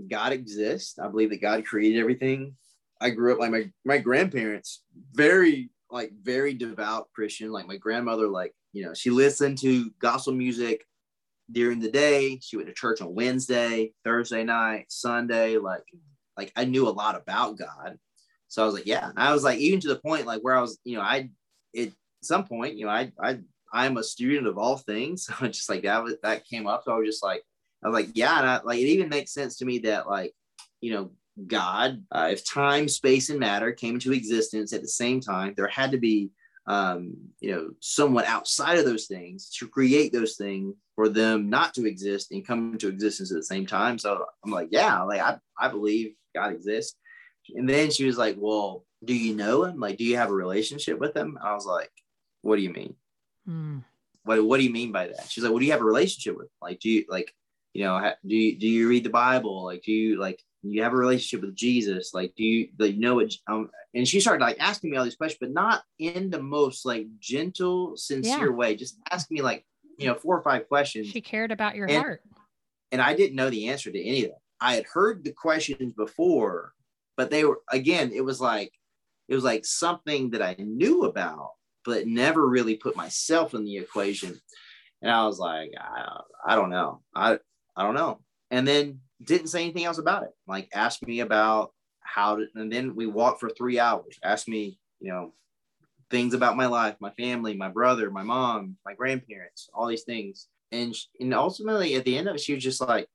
God exists. I believe that God created everything. I grew up like my my grandparents, very like very devout Christian. Like my grandmother, like you know, she listened to gospel music during the day. She went to church on Wednesday, Thursday night, Sunday. Like like I knew a lot about God. So I was like, yeah. I was like, even to the point like where I was, you know, I at some point, you know, I I I'm a student of all things. So I just like that was, that came up. So I was just like, I was like, yeah, and I, like it even makes sense to me that like, you know, God, uh, if time, space, and matter came into existence at the same time, there had to be um, you know, someone outside of those things to create those things for them not to exist and come into existence at the same time. So I'm like, yeah, like I, I believe God exists. And then she was like, well, do you know him? Like, do you have a relationship with him? I was like, what do you mean? Mm. What, what do you mean by that? She's like, well, do you have a relationship with him? Like, do you like, you know, do you, do you read the Bible? Like, do you like, you have a relationship with Jesus? Like, do you like know it? Um, and she started like asking me all these questions, but not in the most like gentle, sincere yeah. way. Just ask me like, you know, four or five questions. She cared about your and, heart. And I didn't know the answer to any of them. I had heard the questions before, but they were again, it was like it was like something that I knew about, but never really put myself in the equation. And I was like, I, I don't know. I I don't know. And then didn't say anything else about it. Like asked me about how to, and then we walked for three hours. Asked me, you know, things about my life, my family, my brother, my mom, my grandparents, all these things. And and ultimately, at the end of it, she was just like,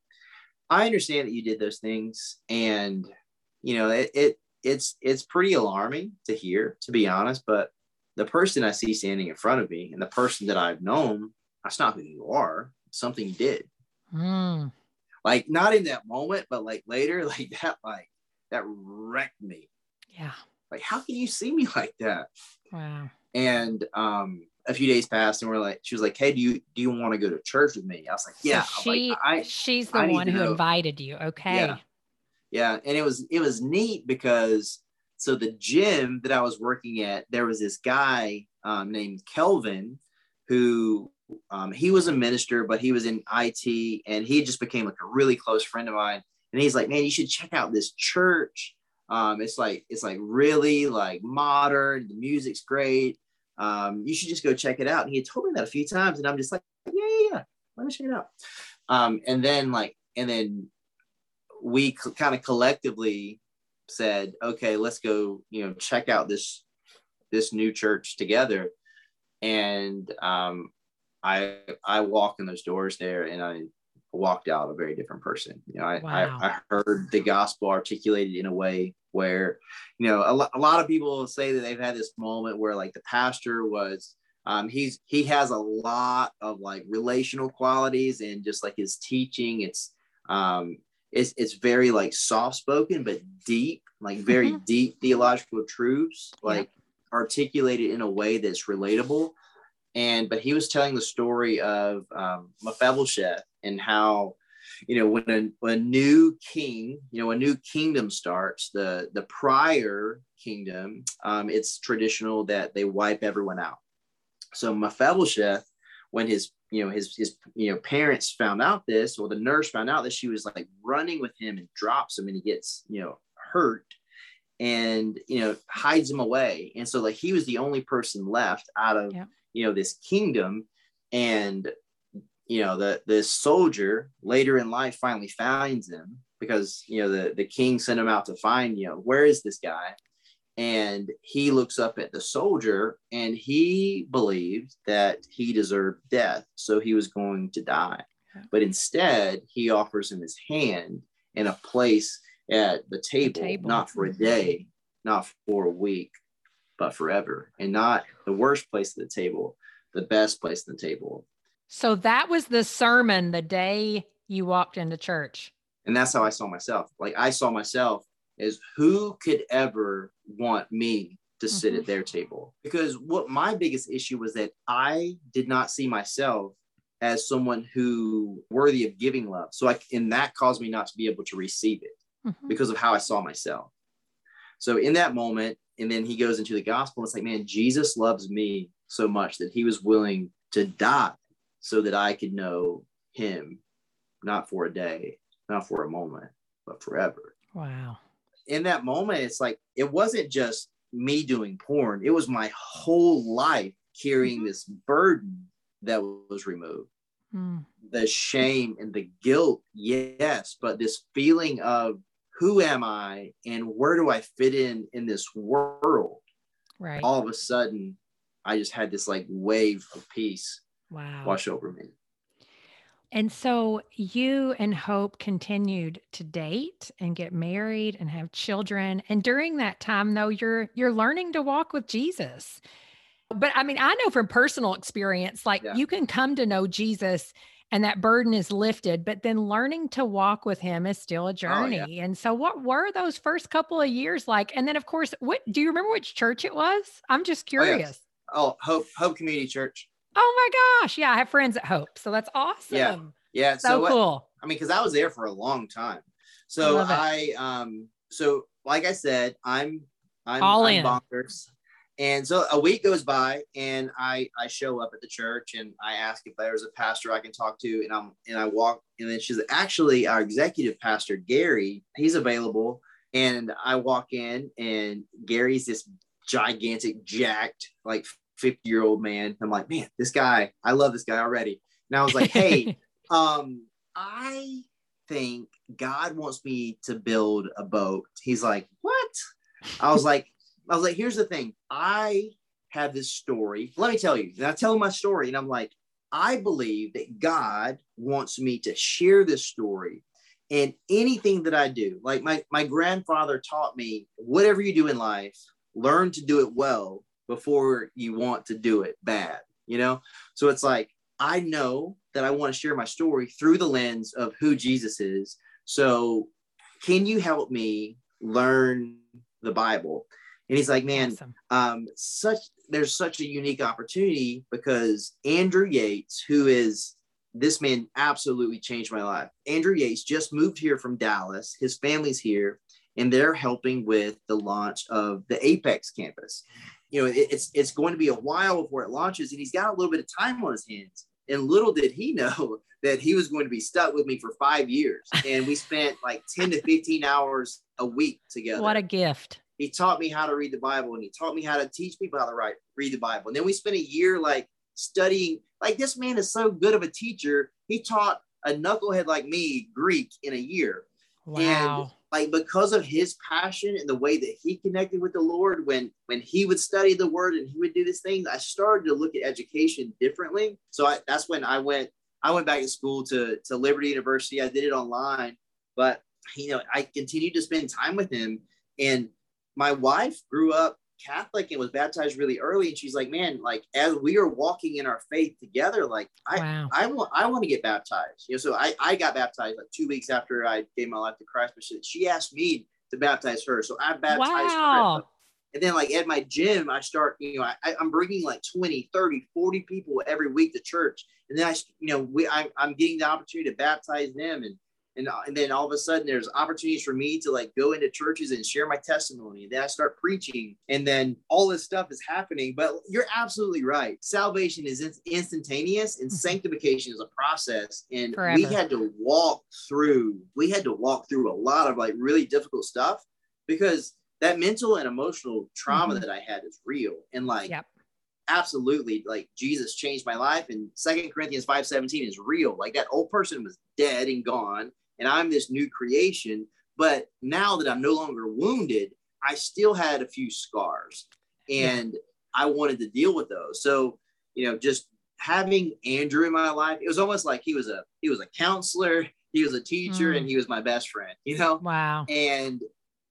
"I understand that you did those things, and you know, it, it it's it's pretty alarming to hear, to be honest. But the person I see standing in front of me, and the person that I've known, that's not who you are. something you did." Mm like not in that moment, but like later, like that, like that wrecked me. Yeah. Like, how can you see me like that? Wow. And um, a few days passed, and we're like, she was like, "Hey, do you do you want to go to church with me?" I was like, "Yeah." So she, like, I, she's the I one who know. invited you. Okay. Yeah. Yeah, and it was it was neat because so the gym that I was working at, there was this guy um, named Kelvin who um, he was a minister, but he was in IT and he just became like a really close friend of mine. And he's like, man, you should check out this church. Um, it's like, it's like really like modern. The music's great. Um, you should just go check it out. And he had told me that a few times. And I'm just like, yeah, yeah, yeah. Let me check it out. Um, and then like, and then we kind of collectively said, okay, let's go, you know, check out this, this new church together. And um, I I walked in those doors there and I walked out a very different person. You know, I, wow. I, I, heard the gospel articulated in a way where, you know, a, lo- a lot of people say that they've had this moment where like the pastor was, um, he's, he has a lot of like relational qualities and just like his teaching, it's, um, it's, it's very like soft spoken, but deep, like very mm-hmm. deep theological truths, like yeah. articulated in a way that's relatable and but he was telling the story of um, Mephibosheth and how you know when a, when a new king you know a new kingdom starts the the prior kingdom um, it's traditional that they wipe everyone out. So Mephibosheth when his you know his his you know parents found out this or the nurse found out that she was like running with him and drops him and he gets you know hurt and you know hides him away. And so like he was the only person left out of yeah. you know this kingdom. And you know the the soldier later in life finally finds him because you know the the king sent him out to find you know where is this guy and he looks up at the soldier and he believed that he deserved death so he was going to die but instead he offers him his hand and a place at the table, the table. not for a day not for a week but forever and not the worst place at the table, the best place at the table. So that was the sermon the day you walked into church. And that's how I saw myself. Like I saw myself as who could ever want me to sit mm-hmm. at their table? Because what my biggest issue was that I did not see myself as someone who worthy of giving love. So I, and that caused me not to be able to receive it mm-hmm. because of how I saw myself. So in that moment, and then he goes into the gospel, and it's like, man, Jesus loves me so much that he was willing to die so that I could know him, not for a day, not for a moment, but forever. Wow. In that moment, it's like, it wasn't just me doing porn, it was my whole life carrying mm-hmm. this burden that was removed. Mm. The shame and the guilt, yes, but this feeling of who am I and where do I fit in in this world? Right. All of a sudden, I just had this like wave of peace wow. wash over me. And so you and Hope continued to date and get married and have children. And during that time though, you're you're learning to walk with Jesus. But I mean, I know from personal experience like yeah. you can come to know Jesus and that burden is lifted, but then learning to walk with him is still a journey. Oh, yeah. And so what were those first couple of years like? And then of course, what do you remember which church it was? I'm just curious. Oh, yes. oh Hope Hope Community Church. Oh my gosh. Yeah, I have friends at Hope. So that's awesome. Yeah. Yeah. So, so cool. I mean, because I was there for a long time. So I, I, um, so like I said, I'm I'm all I'm in bonkers. And so a week goes by and I I show up at the church and I ask if there's a pastor I can talk to and I'm and I walk and then she's actually our executive pastor Gary, he's available. And I walk in and Gary's this gigantic, jacked, like 50 year old man. I'm like, man, this guy, I love this guy already. And I was like, hey, um, I think God wants me to build a boat. He's like, what? I was like, I was like, here's the thing. I have this story. Let me tell you. And I tell him my story, and I'm like, I believe that God wants me to share this story. And anything that I do, like my, my grandfather taught me, whatever you do in life, learn to do it well before you want to do it bad, you know? So it's like, I know that I want to share my story through the lens of who Jesus is. So, can you help me learn the Bible? And he's like, man, awesome. um, such there's such a unique opportunity because Andrew Yates, who is this man absolutely changed my life. Andrew Yates just moved here from Dallas. His family's here, and they're helping with the launch of the Apex campus. You know, it, it's it's going to be a while before it launches, and he's got a little bit of time on his hands. And little did he know that he was going to be stuck with me for five years. And we spent like 10 to 15 hours a week together. What a gift. He taught me how to read the Bible and he taught me how to teach people how to write, read the Bible. And then we spent a year like studying. Like this man is so good of a teacher. He taught a knucklehead like me Greek in a year. Wow. And like because of his passion and the way that he connected with the Lord when when he would study the word and he would do this thing, I started to look at education differently. So I, that's when I went I went back to school to to Liberty University. I did it online, but you know I continued to spend time with him. And my wife grew up Catholic and was baptized really early. And she's like, man, like as we are walking in our faith together, like I, wow. I want, I want to get baptized. You know, so I, I got baptized like two weeks after I gave my life to Christ, but she, she asked me to baptize her. So I baptized wow. her. And then like at my gym, I start, you know, I, I'm bringing like 20, 30, 40 people every week to church. And then I, you know, we, I, I'm getting the opportunity to baptize them and, and, uh, and then all of a sudden there's opportunities for me to like go into churches and share my testimony and then i start preaching and then all this stuff is happening but you're absolutely right salvation is instantaneous and mm-hmm. sanctification is a process and Forever. we had to walk through we had to walk through a lot of like really difficult stuff because that mental and emotional trauma mm-hmm. that i had is real and like yep absolutely like jesus changed my life and second corinthians 5 17 is real like that old person was dead and gone and I'm this new creation. But now that I'm no longer wounded, I still had a few scars and yeah. I wanted to deal with those. So, you know, just having Andrew in my life, it was almost like he was a he was a counselor, he was a teacher, mm. and he was my best friend, you know? Wow. And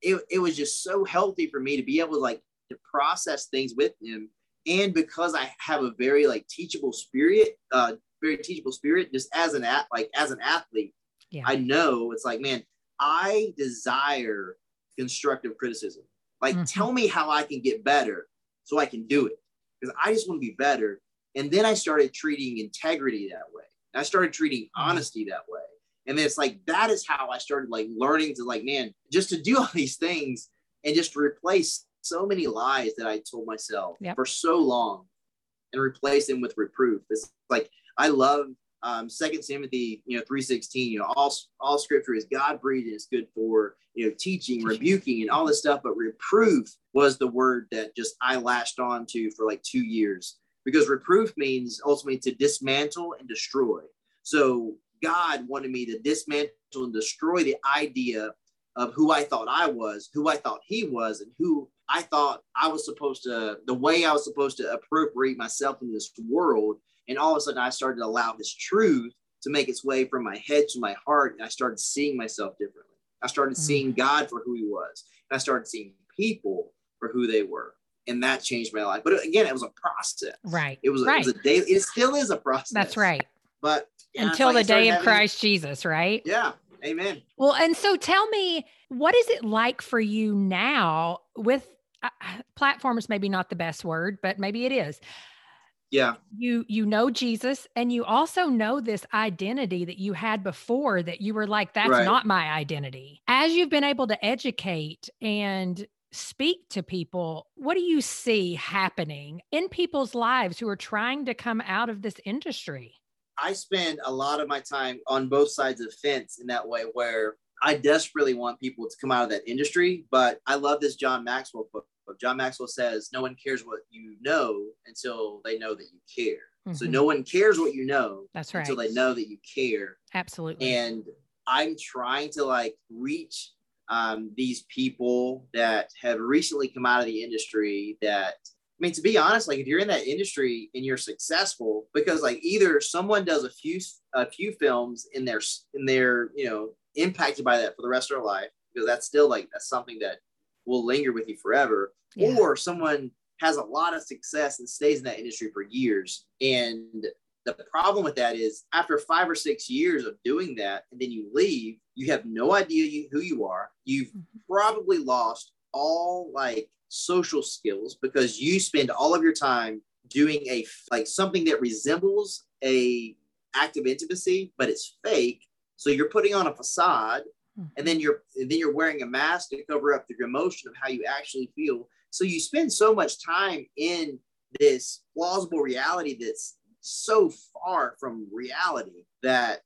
it, it was just so healthy for me to be able to like to process things with him. And because I have a very like teachable spirit, uh, very teachable spirit, just as an at like as an athlete, yeah. I know it's like, man, I desire constructive criticism. Like, mm-hmm. tell me how I can get better so I can do it because I just want to be better. And then I started treating integrity that way. I started treating mm-hmm. honesty that way. And then it's like, that is how I started like learning to like, man, just to do all these things, and just replace so many lies that I told myself yep. for so long and replace them with reproof. It's like I love um, Second Timothy, you know, three sixteen. You know, all all Scripture is God breathed and it's good for you know teaching, rebuking, and all this stuff. But reproof was the word that just I latched on to for like two years because reproof means ultimately to dismantle and destroy. So God wanted me to dismantle and destroy the idea of who I thought I was, who I thought he was, and who I thought I was supposed to, the way I was supposed to appropriate myself in this world. And all of a sudden, I started to allow this truth to make its way from my head to my heart. And I started seeing myself differently. I started mm-hmm. seeing God for who he was. And I started seeing people for who they were. And that changed my life. But again, it was a process. Right. It was, right. it was a daily, it still is a process. That's right. But until the day of having, Christ Jesus, right? Yeah. Amen. Well, and so tell me, what is it like for you now with uh, platform is maybe not the best word, but maybe it is. Yeah. You you know Jesus and you also know this identity that you had before that you were like that's right. not my identity. As you've been able to educate and speak to people, what do you see happening in people's lives who are trying to come out of this industry? I spend a lot of my time on both sides of the fence in that way where I desperately want people to come out of that industry, but I love this John Maxwell book. John Maxwell says, No one cares what you know until they know that you care. Mm-hmm. So no one cares what you know. That's right. Until they know that you care. Absolutely. And I'm trying to like reach um, these people that have recently come out of the industry that I mean, to be honest, like if you're in that industry and you're successful, because like either someone does a few a few films in their in their you know impacted by that for the rest of their life, because that's still like that's something that will linger with you forever, yeah. or someone has a lot of success and stays in that industry for years. And the problem with that is after five or six years of doing that, and then you leave, you have no idea who you are. You've mm-hmm. probably lost all like social skills because you spend all of your time doing a like something that resembles a act of intimacy, but it's fake. So you're putting on a facade Hmm. and then you're and then you're wearing a mask to cover up the emotion of how you actually feel. So you spend so much time in this plausible reality that's so far from reality that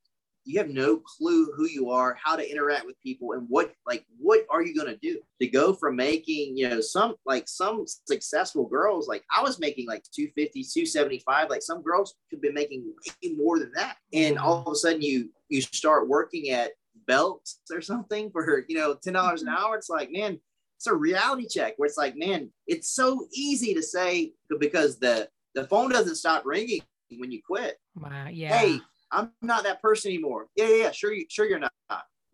you have no clue who you are how to interact with people and what like what are you going to do? To go from making you know some like some successful girls like i was making like 250 275 like some girls could be making way more than that. And mm-hmm. all of a sudden you you start working at belts or something for you know ten dollars an mm-hmm. hour. It's like man, it's a reality check where it's like man, it's so easy to say because the the phone doesn't stop ringing when you quit. Wow. Yeah. Hey, I'm not that person anymore. Yeah, yeah, yeah. Sure, you sure you're not.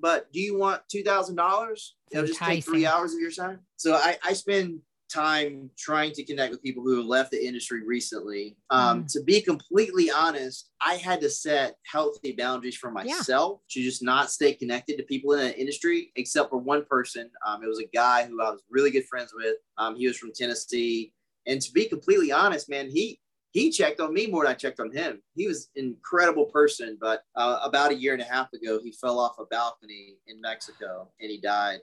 But do you want two thousand dollars? It'll just take three hours of your time. So I I spend time trying to connect with people who have left the industry recently. Um, mm. To be completely honest, I had to set healthy boundaries for myself yeah. to just not stay connected to people in the industry, except for one person. Um, it was a guy who I was really good friends with. Um, he was from Tennessee. And to be completely honest, man, he he checked on me more than I checked on him. He was an incredible person, but uh, about a year and a half ago, he fell off a balcony in Mexico and he died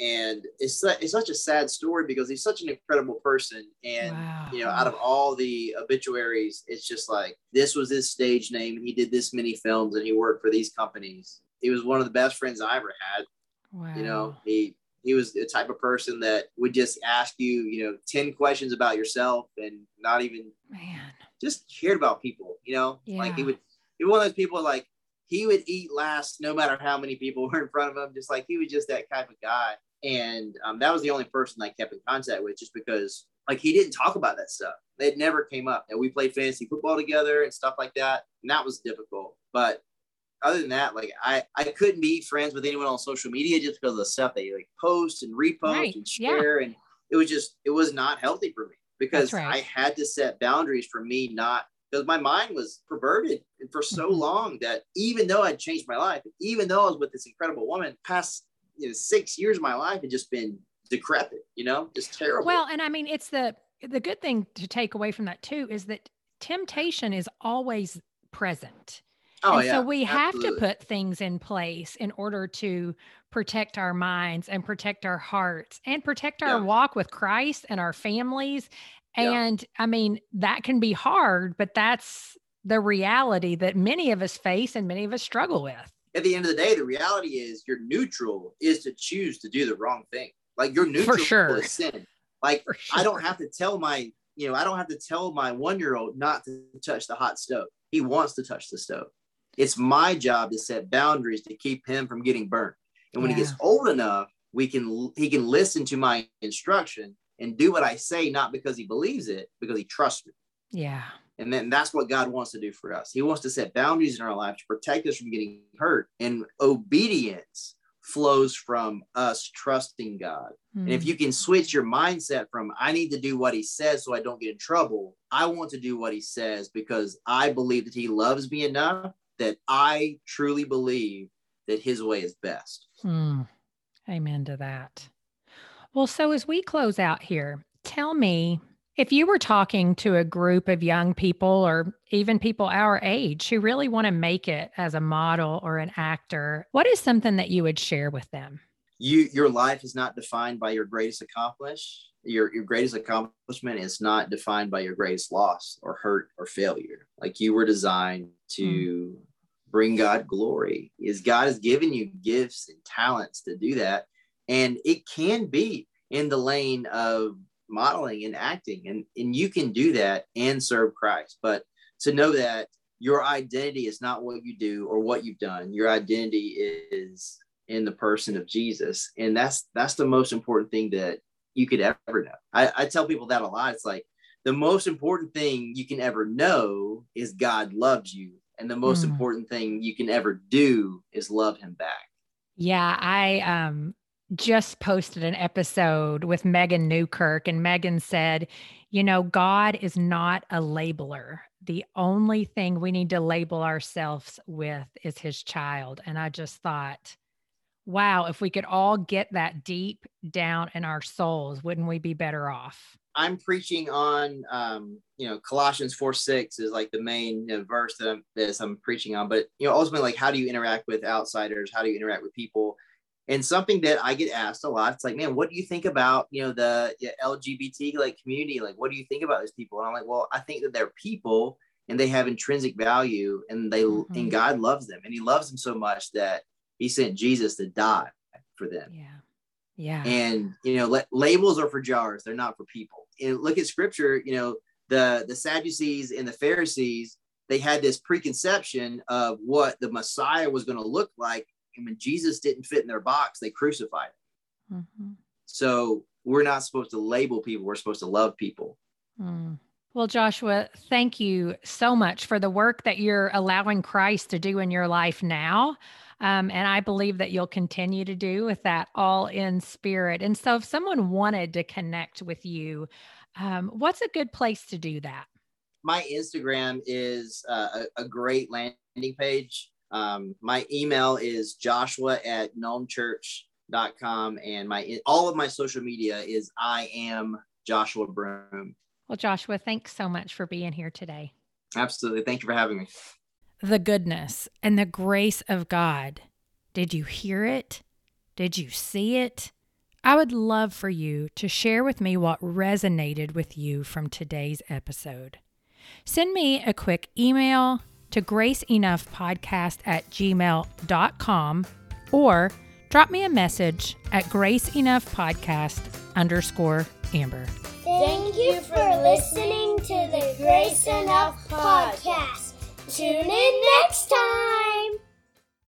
and it's it's such a sad story because he's such an incredible person and wow. you know out of all the obituaries it's just like this was his stage name and he did this many films and he worked for these companies he was one of the best friends i ever had wow. you know he he was the type of person that would just ask you you know 10 questions about yourself and not even man just cared about people you know yeah. like he would he was one of those people like he would eat last no matter how many people were in front of him just like he was just that type of guy and um, that was the only person I kept in contact with, just because like he didn't talk about that stuff. It never came up. And we played fantasy football together and stuff like that, and that was difficult. But other than that, like I I couldn't be friends with anyone on social media just because of the stuff they like post and repost right. and share, yeah. and it was just it was not healthy for me because right. I had to set boundaries for me not because my mind was perverted for so mm-hmm. long that even though I'd changed my life, even though I was with this incredible woman, past you know six years of my life had just been decrepit you know just terrible well and i mean it's the the good thing to take away from that too is that temptation is always present Oh, and yeah, so we have to put things in place in order to protect our minds and protect our hearts and protect our yeah. walk with Christ and our families. And yeah. I mean, that can be hard, but that's the reality that many of us face and many of us struggle with. At the end of the day, the reality is your neutral is to choose to do the wrong thing. Like your neutral For sure. is sin. Like sure. I don't have to tell my, you know, I don't have to tell my one year old not to touch the hot stove. He wants to touch the stove. It's my job to set boundaries to keep him from getting burnt. And when yeah. he gets old enough, we can he can listen to my instruction and do what I say, not because he believes it, because he trusts me. Yeah. And then that's what God wants to do for us. He wants to set boundaries in our life to protect us from getting hurt. And obedience flows from us trusting God. Mm. And if hmm. you can switch your mindset from, I need to do what he says so I don't get in trouble, I want to do what he says because I believe that he loves me enough that I truly believe that his way is best. Mm. Amen to that. Well, so as we close out here, tell me if you were talking to a group of young people or even people our age who really want to make it as a model or an actor, what is something that you would share with them? You your life is not defined by your greatest accomplish. Your your greatest accomplishment is not defined by your greatest loss or hurt or failure. Like you were designed to mm. bring God glory. Is God has given you gifts and talents to do that. And it can be in the lane of modeling and acting and and you can do that and serve christ. But to know that your identity is not what you do or what you've done your identity is in the person of jesus. And that's that's the most important thing that you could ever know. I, I tell people that a lot. It's like the most important thing you can ever know is god loves you and the most mm. important thing you can ever do is love him back. Yeah i um just posted an episode with Megan Newkirk, and Megan said, You know, God is not a labeler. The only thing we need to label ourselves with is his child. And I just thought, wow, if we could all get that deep down in our souls, wouldn't we be better off? I'm preaching on, um, you know, Colossians 4 6 is like the main you know, verse that I'm, that I'm preaching on. But, you know, ultimately, like, how do you interact with outsiders? How do you interact with people? And something that I get asked a lot, it's like, man, what do you think about, you know, the LGBT like community? Like, what do you think about those people? And I'm like, well, I think that they're people and they have intrinsic value and they, mm-hmm. and God loves them and he loves them so much that he sent Jesus to die for them. Yeah. Yeah. And, you know, let, labels are for jars. They're not for people. And look at scripture, you know, the, the Sadducees and the Pharisees, they had this preconception of what the Messiah was going to look like and when Jesus didn't fit in their box, they crucified him. Mm-hmm. So we're not supposed to label people, we're supposed to love people. Mm. Well, Joshua, thank you so much for the work that you're allowing Christ to do in your life now. Um, and I believe that you'll continue to do with that all in spirit. And so, if someone wanted to connect with you, um, what's a good place to do that? My Instagram is uh, a, a great landing page. Um, my email is joshua at gnomechurch.com and my all of my social media is I am Joshua Broome. Well, Joshua, thanks so much for being here today. Absolutely. Thank you for having me. The goodness and the grace of God. Did you hear it? Did you see it? I would love for you to share with me what resonated with you from today's episode. Send me a quick email, to graceenoughpodcast at gmail.com or drop me a message at graceenoughpodcast underscore amber. Thank you for listening to the Grace Enough podcast. Tune in next time.